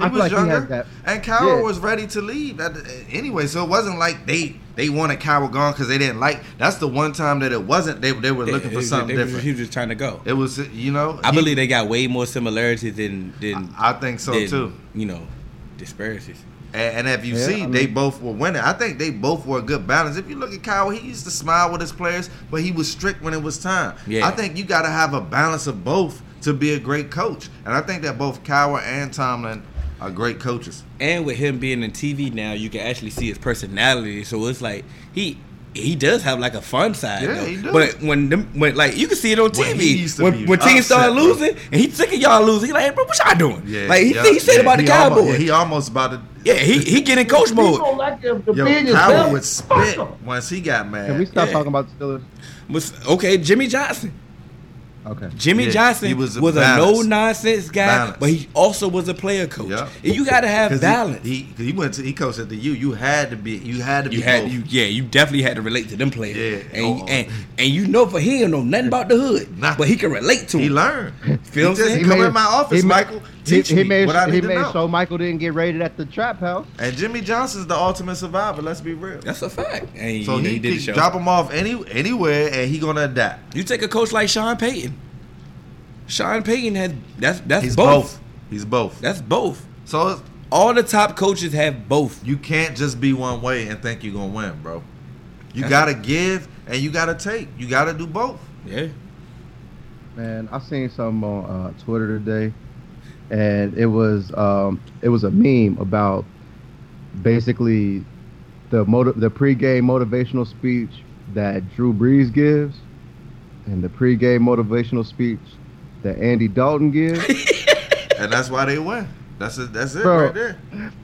[SPEAKER 4] Personality.
[SPEAKER 2] He
[SPEAKER 4] I
[SPEAKER 2] was
[SPEAKER 4] like
[SPEAKER 2] younger,
[SPEAKER 4] he that.
[SPEAKER 2] and Cowher
[SPEAKER 4] Yeah.
[SPEAKER 2] was ready to leave. At the- anyway, so it wasn't like they they wanted Cowher gone because they didn't like. That's the one time that it wasn't. They they were
[SPEAKER 3] Yeah,
[SPEAKER 2] looking for
[SPEAKER 3] they-
[SPEAKER 2] something
[SPEAKER 3] they
[SPEAKER 2] different.
[SPEAKER 3] He was just trying to go.
[SPEAKER 2] It was you know.
[SPEAKER 3] I
[SPEAKER 2] he-
[SPEAKER 3] believe they got way more similarities than than
[SPEAKER 2] I think so
[SPEAKER 3] than,
[SPEAKER 2] too.
[SPEAKER 3] You know, disparities.
[SPEAKER 2] And, and if you
[SPEAKER 4] Yeah,
[SPEAKER 2] see,
[SPEAKER 4] I
[SPEAKER 2] they both were winning. I think they both were a good balance. If you look at Kyle, he used to smile with his players, but he was strict when it was time.
[SPEAKER 3] Yeah.
[SPEAKER 2] I think you got to have a balance of both to be a great coach. And I think that both Cowher and Tomlin are great coaches.
[SPEAKER 3] And with him being in TV now, you can actually see his personality. So it's like he he does have like a fun side.
[SPEAKER 2] Yeah,
[SPEAKER 3] though.
[SPEAKER 2] he do.
[SPEAKER 3] But when them when like you can see it on TV
[SPEAKER 2] he used to
[SPEAKER 3] when,
[SPEAKER 2] be
[SPEAKER 3] when teams
[SPEAKER 2] upset,
[SPEAKER 3] start
[SPEAKER 2] bro.
[SPEAKER 3] losing and he's sick of y'all losing. He like, hey, bro, what y'all doing?
[SPEAKER 2] Yeah,
[SPEAKER 3] like he,
[SPEAKER 2] yeah,
[SPEAKER 3] he said
[SPEAKER 2] yeah,
[SPEAKER 3] about the
[SPEAKER 2] he almost-
[SPEAKER 3] Cowboys.
[SPEAKER 2] yeah, he almost about to.
[SPEAKER 3] yeah, he he getting coach mode.
[SPEAKER 5] People like him to
[SPEAKER 2] Yo,
[SPEAKER 5] be
[SPEAKER 2] Cowher would spit once he got mad.
[SPEAKER 4] Can we stop
[SPEAKER 3] Yeah.
[SPEAKER 4] talking about the Steelers?
[SPEAKER 3] Okay, Jimmy Johnson.
[SPEAKER 4] Okay.
[SPEAKER 3] Jimmy
[SPEAKER 2] Yeah,
[SPEAKER 3] Johnson
[SPEAKER 2] he
[SPEAKER 3] was
[SPEAKER 2] was
[SPEAKER 3] a,
[SPEAKER 2] a
[SPEAKER 3] no nonsense guy,
[SPEAKER 2] Balance.
[SPEAKER 3] but he also was a player coach.
[SPEAKER 2] Yeah.
[SPEAKER 3] And you got to have
[SPEAKER 2] 'Cause
[SPEAKER 3] balance.
[SPEAKER 2] He, he, 'cause he went to he coached at the U. You had to be you had to be
[SPEAKER 3] you had
[SPEAKER 2] both.
[SPEAKER 3] you yeah you definitely had to relate to them players
[SPEAKER 2] Yeah.
[SPEAKER 3] and,
[SPEAKER 2] Oh.
[SPEAKER 3] and and you know for he don't know nothing about the hood
[SPEAKER 2] Nothing.
[SPEAKER 3] but he can relate to
[SPEAKER 2] He
[SPEAKER 3] him.
[SPEAKER 2] learned.
[SPEAKER 3] Feel
[SPEAKER 2] he just
[SPEAKER 3] me?
[SPEAKER 2] he come in my office,
[SPEAKER 4] he
[SPEAKER 2] Michael.
[SPEAKER 4] He,
[SPEAKER 2] Teach
[SPEAKER 4] he
[SPEAKER 2] me
[SPEAKER 4] made
[SPEAKER 2] what I
[SPEAKER 4] he
[SPEAKER 2] need to
[SPEAKER 4] made
[SPEAKER 2] know.
[SPEAKER 4] so Michael didn't get raided at the trap house.
[SPEAKER 2] And Jimmy Johnson's the ultimate survivor. Let's be real.
[SPEAKER 3] That's a fact. And
[SPEAKER 2] So
[SPEAKER 3] you,
[SPEAKER 2] he,
[SPEAKER 3] he did the
[SPEAKER 2] could
[SPEAKER 3] show.
[SPEAKER 2] drop him off any anywhere, and he gonna adapt.
[SPEAKER 3] You take a coach like Sean Payton. Sean Payton had that's that's
[SPEAKER 2] He's
[SPEAKER 3] both.
[SPEAKER 2] both. He's both.
[SPEAKER 3] That's both.
[SPEAKER 2] So
[SPEAKER 3] All the top coaches have both.
[SPEAKER 2] you can't just be one way and think you're gonna win, bro. You
[SPEAKER 3] That's-
[SPEAKER 2] gotta give and you gotta take. You gotta do both.
[SPEAKER 3] Yeah.
[SPEAKER 4] Man, I seen something on uh, Twitter today, and it was um, it was a meme about basically the motiv- the pregame motivational speech that Drew Brees gives, and the pregame motivational speech that Andy Dalton gives.
[SPEAKER 2] And that's why they win. That's it. That's it
[SPEAKER 4] Bro,
[SPEAKER 2] right there.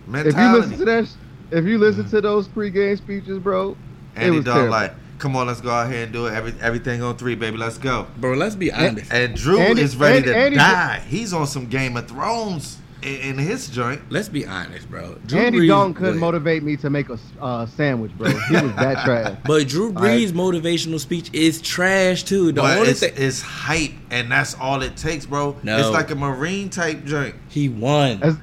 [SPEAKER 2] Mentality.
[SPEAKER 4] if you listen to that, if you listen to those pregame speeches, bro,
[SPEAKER 2] Andy Dalton like, come on, let's go out here and do it. Every, everything on three, baby. Let's go.
[SPEAKER 3] Bro, let's be honest.
[SPEAKER 2] And Drew
[SPEAKER 4] Andy-
[SPEAKER 2] is ready
[SPEAKER 4] Andy-
[SPEAKER 2] to
[SPEAKER 4] Andy-
[SPEAKER 2] die. He's on some Game of Thrones in, in his joint.
[SPEAKER 3] let's be honest, bro. Drew
[SPEAKER 4] Andy
[SPEAKER 3] Brees
[SPEAKER 4] Dalton couldn't
[SPEAKER 3] was-
[SPEAKER 4] motivate me to make a uh, sandwich, bro. He was that trash.
[SPEAKER 3] But Drew Brees' motivational speech is trash too. The
[SPEAKER 2] but
[SPEAKER 3] only
[SPEAKER 2] it's,
[SPEAKER 3] thing
[SPEAKER 2] it's hype, and that's all it takes, bro.
[SPEAKER 3] No.
[SPEAKER 2] It's like a Marine type joint.
[SPEAKER 3] he won.
[SPEAKER 4] As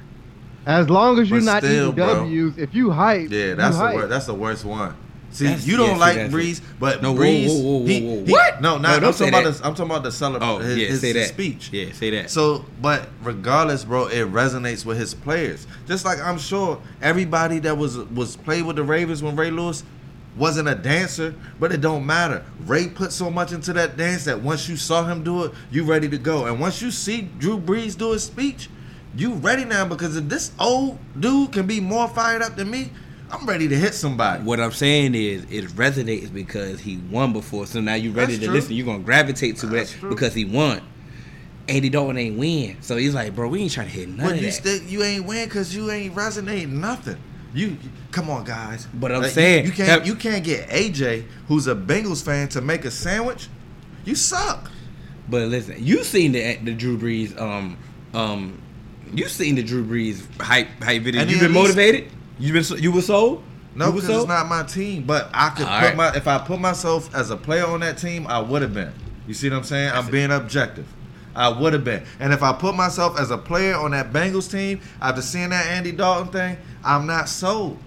[SPEAKER 4] as long as you're
[SPEAKER 2] But
[SPEAKER 4] not
[SPEAKER 2] still,
[SPEAKER 4] eating
[SPEAKER 2] bro.
[SPEAKER 4] W's, if you hype,
[SPEAKER 2] Yeah,
[SPEAKER 4] you
[SPEAKER 2] that's the
[SPEAKER 4] hype.
[SPEAKER 2] worst. That's the worst one. See,
[SPEAKER 3] That's-
[SPEAKER 2] you don't
[SPEAKER 3] yeah,
[SPEAKER 2] like
[SPEAKER 3] that's
[SPEAKER 2] Brees, but
[SPEAKER 3] No, whoa,
[SPEAKER 2] Brees.
[SPEAKER 3] whoa, whoa, whoa,
[SPEAKER 2] he-
[SPEAKER 3] whoa.
[SPEAKER 2] he-
[SPEAKER 3] What?
[SPEAKER 2] No,
[SPEAKER 3] No,
[SPEAKER 2] not,
[SPEAKER 3] don't
[SPEAKER 2] I'm talking about. I'm talking about the celebration.
[SPEAKER 3] oh
[SPEAKER 2] his,
[SPEAKER 3] yeah,
[SPEAKER 2] his,
[SPEAKER 3] say
[SPEAKER 2] his
[SPEAKER 3] that.
[SPEAKER 2] speech.
[SPEAKER 3] Yeah, say that.
[SPEAKER 2] So, but regardless, bro, it resonates with his players. Just like I'm sure everybody that was was played with the Ravens when Ray Lewis wasn't a dancer, but it don't matter. Ray put so much into that dance that once you saw him do it, you ready to go. And once you see Drew Brees do his speech, You ready now? Because if this old dude can be more fired up than me, I'm ready to hit somebody.
[SPEAKER 3] What I'm saying is, it resonates because he won before. So now you're ready
[SPEAKER 2] That's
[SPEAKER 3] to
[SPEAKER 2] true.
[SPEAKER 3] listen. You're gonna gravitate to
[SPEAKER 2] That's
[SPEAKER 3] it
[SPEAKER 2] true.
[SPEAKER 3] because he won. Andy Dalton ain't win, so he's like, bro, we ain't trying to hit none
[SPEAKER 2] But you still you ain't win because you ain't resonating nothing. You, you- come on, guys.
[SPEAKER 3] But I'm
[SPEAKER 2] Like,
[SPEAKER 3] saying,
[SPEAKER 2] you, can't
[SPEAKER 3] that-
[SPEAKER 2] you can't get AJ, who's a Bengals fan, to make a sandwich. You suck.
[SPEAKER 3] But listen, you seen the the Drew Brees um um you seen the Drew Brees hype hype video.
[SPEAKER 2] And
[SPEAKER 3] You been
[SPEAKER 2] least-
[SPEAKER 3] motivated? You been you were sold?
[SPEAKER 2] No, because it's not my team. But I could
[SPEAKER 3] All
[SPEAKER 2] put
[SPEAKER 3] right.
[SPEAKER 2] my if I put myself as a player on that team, I would have been. You see what I'm saying? I'm being objective. I would have been. And if I put myself as a player on that Bengals team after seeing that Andy Dalton thing, I'm not sold.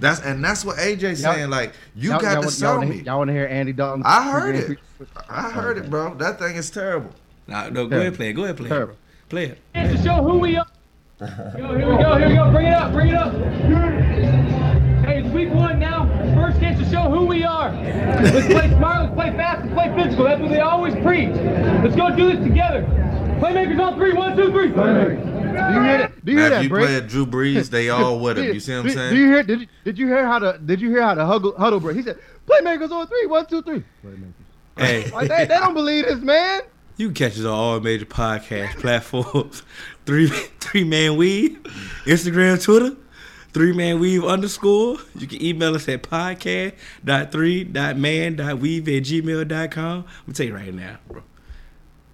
[SPEAKER 2] That's and that's what AJ
[SPEAKER 4] Y'all-
[SPEAKER 2] saying. Like you
[SPEAKER 4] Y'all-
[SPEAKER 2] got
[SPEAKER 4] y'all
[SPEAKER 2] to sell
[SPEAKER 4] y'all wanna,
[SPEAKER 2] me.
[SPEAKER 4] Y'all want to hear Andy Dalton?
[SPEAKER 2] I heard it. I heard it, bro. That thing is terrible.
[SPEAKER 3] Nah, no, go
[SPEAKER 4] Terrible.
[SPEAKER 3] ahead, play it. Go ahead, play it.
[SPEAKER 4] Terrible.
[SPEAKER 3] bro. Play it.
[SPEAKER 6] to show who we are. Yo, here we go, here we go. Bring it up, bring it up. Hey, it's week one now. First chance to show who we are. Let's play smart, let's play fast, let's play physical. That's what they always preach. Let's go do this together. Playmakers on three. One, two, three. Playmakers.
[SPEAKER 4] Do you hear that? Do you
[SPEAKER 2] Now,
[SPEAKER 4] hear
[SPEAKER 2] if
[SPEAKER 4] that,
[SPEAKER 2] you
[SPEAKER 4] Brick?
[SPEAKER 2] play at Drew Brees, they all with him. You see what I'm saying?
[SPEAKER 4] Do you hear? Did you, did you hear how the Did you hear how the huddle, huddle break? He said, "Playmakers on three, one, two, three. Playmakers.
[SPEAKER 3] Hey,
[SPEAKER 4] Like they, they don't believe this, man.
[SPEAKER 3] you can catch us on all major podcast platforms. Three three man weave, Instagram, Twitter, three man weave underscore. You can email us at podcast.3.man.weave at gmail.com. I'm gonna tell you right now, bro.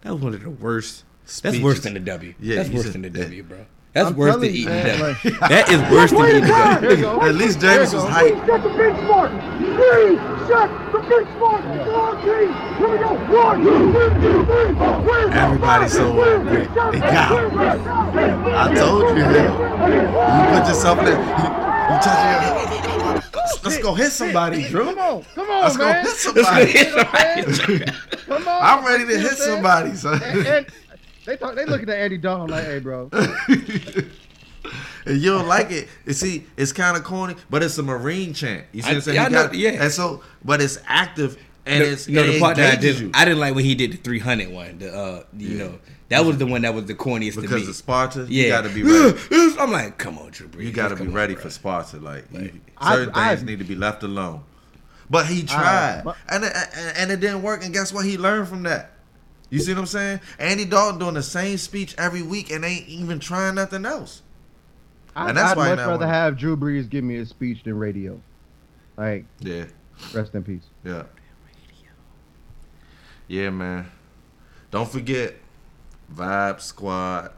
[SPEAKER 3] That was one of the worst. That's worse than the W.
[SPEAKER 2] Yeah,
[SPEAKER 3] That's worse
[SPEAKER 2] said
[SPEAKER 3] than the. W, bro. That's
[SPEAKER 4] I'm
[SPEAKER 3] worse than eating
[SPEAKER 4] man, like-
[SPEAKER 3] that is worse than eating.
[SPEAKER 4] Here.
[SPEAKER 2] At least James was hype.
[SPEAKER 5] Set the smart. Three, set the smart. Long team. Here we go. One, two, three.
[SPEAKER 2] Everybody so great. They got. I told you, hell. You put yourself in. You, you touch your. Let's, let's go hit somebody, Drew.
[SPEAKER 4] Come on, come on,
[SPEAKER 2] Let's go
[SPEAKER 4] man.
[SPEAKER 2] hit somebody.
[SPEAKER 4] Come on.
[SPEAKER 2] I'm ready to hit somebody, son.
[SPEAKER 4] And, and they talk, they looking at Andy Dalton like, "Hey, bro,
[SPEAKER 2] and you don't like it. You see, it's kind of corny, but it's a Marine chant. You see what I'm saying?
[SPEAKER 3] yeah,
[SPEAKER 2] He
[SPEAKER 3] I know-
[SPEAKER 2] got-
[SPEAKER 3] yeah.
[SPEAKER 2] And so, but it's active and
[SPEAKER 3] No,
[SPEAKER 2] it's
[SPEAKER 3] no,
[SPEAKER 2] it
[SPEAKER 3] the part that I did,
[SPEAKER 2] you.
[SPEAKER 3] I didn't like when he did the 300 one. The uh, you know, that was the one that was the corniest to
[SPEAKER 2] because
[SPEAKER 3] me.
[SPEAKER 2] of Sparta,
[SPEAKER 3] yeah,
[SPEAKER 2] you got to be ready.
[SPEAKER 3] I'm like, come on, Drew Brees.
[SPEAKER 2] You got to be
[SPEAKER 3] come on,
[SPEAKER 2] ready for Sparta. Like, you,
[SPEAKER 4] I-
[SPEAKER 2] certain
[SPEAKER 4] I-
[SPEAKER 2] things need to be left alone. But he tried,
[SPEAKER 4] but-
[SPEAKER 2] and, it, and and it didn't work. And guess what? He learned from that. You see what I'm saying? Andy Dalton doing the same speech every week and ain't even trying nothing else.
[SPEAKER 4] I,
[SPEAKER 2] And that's
[SPEAKER 4] I'd
[SPEAKER 2] why
[SPEAKER 4] much rather have Drew Brees give me a speech than radio. Like,
[SPEAKER 2] Yeah,
[SPEAKER 4] rest in peace."
[SPEAKER 2] yeah, yeah, man. Don't forget, Vibe Squad,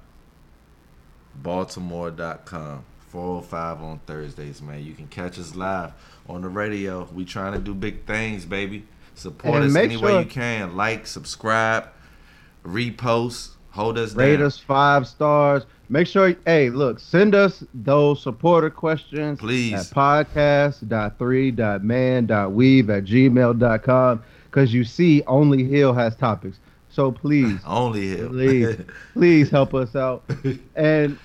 [SPEAKER 2] Baltimore.com. 405 on Thursdays, man. You can catch us live on the radio. We trying to do big things, baby. Support
[SPEAKER 4] And
[SPEAKER 2] us any way you can. Like, subscribe, repost, hold us
[SPEAKER 4] Rate
[SPEAKER 2] down.
[SPEAKER 4] us five stars. Make sure, hey, look, send us those supporter questions
[SPEAKER 2] Please.
[SPEAKER 4] at podcast.3.man.weave at gmail.com because you see, only Hill has topics. So please,
[SPEAKER 2] Only Hill.
[SPEAKER 4] please, please help us out. And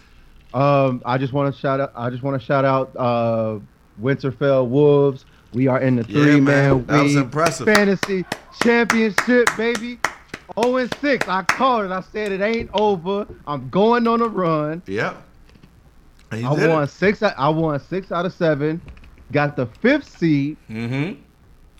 [SPEAKER 4] um, I just want to shout out. I just want to shout out uh, Winterfell Wolves. We are in the
[SPEAKER 2] Yeah,
[SPEAKER 4] three
[SPEAKER 2] man.
[SPEAKER 4] man
[SPEAKER 2] That was impressive.
[SPEAKER 4] fantasy championship, baby. 0 and 6. I called it. I said it ain't over. I'm going on a run.
[SPEAKER 2] Yep. And you
[SPEAKER 4] I
[SPEAKER 2] did
[SPEAKER 4] won
[SPEAKER 2] it.
[SPEAKER 4] six. I won six out of seven. Got the fifth seed.
[SPEAKER 3] Mm-hmm.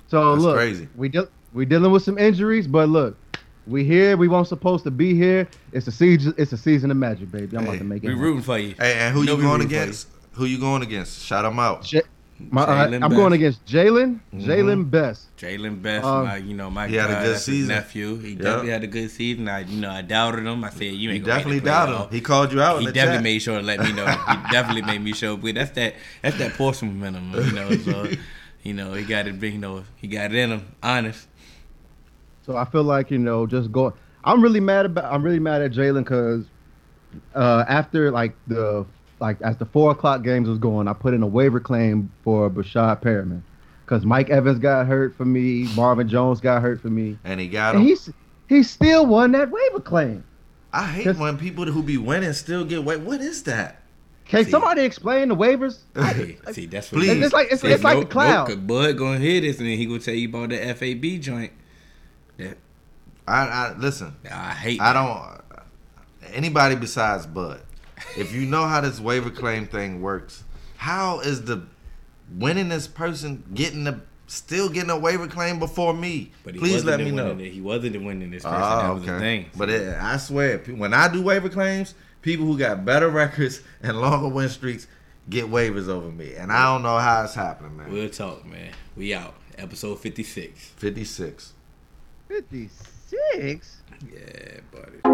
[SPEAKER 4] So
[SPEAKER 2] That's
[SPEAKER 4] look,
[SPEAKER 2] crazy.
[SPEAKER 4] we de- we dealing with some injuries, but look, we here. We weren't supposed to be here. It's a season. It's a season of magic, baby. I'm
[SPEAKER 2] Hey,
[SPEAKER 4] about to make it.
[SPEAKER 3] We
[SPEAKER 4] happen.
[SPEAKER 3] rooting for you.
[SPEAKER 2] Hey, and who
[SPEAKER 3] No,
[SPEAKER 2] you going
[SPEAKER 3] rooting for you.
[SPEAKER 2] against? Who you going against? Shout them out.
[SPEAKER 4] J- my, uh, I'm
[SPEAKER 3] Best.
[SPEAKER 4] going against Jalen.
[SPEAKER 2] Mhm.
[SPEAKER 4] Jalen Best.
[SPEAKER 3] Jalen Best,
[SPEAKER 4] Um,
[SPEAKER 3] my you know my
[SPEAKER 2] he had a good season.
[SPEAKER 3] nephew. He
[SPEAKER 2] Yep.
[SPEAKER 3] definitely had a good season. I you know I doubted him. I said you
[SPEAKER 2] You
[SPEAKER 3] ain't gonna
[SPEAKER 2] definitely
[SPEAKER 3] make the playoff.
[SPEAKER 2] doubted him. He called you out in
[SPEAKER 3] He
[SPEAKER 2] the
[SPEAKER 3] definitely
[SPEAKER 2] chat.
[SPEAKER 3] made sure to let me know. He definitely made me show. But that's that. That's that portion of momentum. You know. So, you know, he got it. You know, he got it in him. Honest.
[SPEAKER 4] So I feel like you know, just going. I'm really mad about. I'm really mad at Jalen because uh, after like the like as the four o'clock games was going, I put in a waiver claim for Breshad Perriman because Mike Evans got hurt for me, Marvin Jones got hurt for me,
[SPEAKER 2] and he got
[SPEAKER 4] and
[SPEAKER 2] him.
[SPEAKER 4] he's he still won that waiver claim.
[SPEAKER 2] I hate
[SPEAKER 4] 'cause-
[SPEAKER 2] when people who be winning still get wait. What is that?
[SPEAKER 4] Can
[SPEAKER 3] See.
[SPEAKER 4] somebody explain the waivers?
[SPEAKER 3] See, see that's what
[SPEAKER 2] Please.
[SPEAKER 4] It's like it's,
[SPEAKER 3] See,
[SPEAKER 4] it's like
[SPEAKER 3] nope,
[SPEAKER 4] the cloud.
[SPEAKER 3] Nope, 'cause Bud gonna hear this and then he gonna tell you about the FAB joint. That
[SPEAKER 2] I, I listen.
[SPEAKER 3] I hate.
[SPEAKER 2] I
[SPEAKER 3] that.
[SPEAKER 2] don't. Anybody besides Bud. If you know how this waiver claim thing works, how is the winningest person getting the still getting a waiver claim before me?
[SPEAKER 3] But he
[SPEAKER 2] Please
[SPEAKER 3] wasn't
[SPEAKER 2] let
[SPEAKER 3] the
[SPEAKER 2] me know.
[SPEAKER 3] winning- He wasn't the winning this person.
[SPEAKER 2] Oh,
[SPEAKER 3] that ah, was the thing.
[SPEAKER 2] But it, I swear, when I do waiver claims, people who got better records and longer win streaks get waivers over me, and I don't know how it's happening, man.
[SPEAKER 3] we'll talk, man. We out. Episode 56.
[SPEAKER 2] Fifty six.
[SPEAKER 4] 56.
[SPEAKER 3] Yeah, buddy.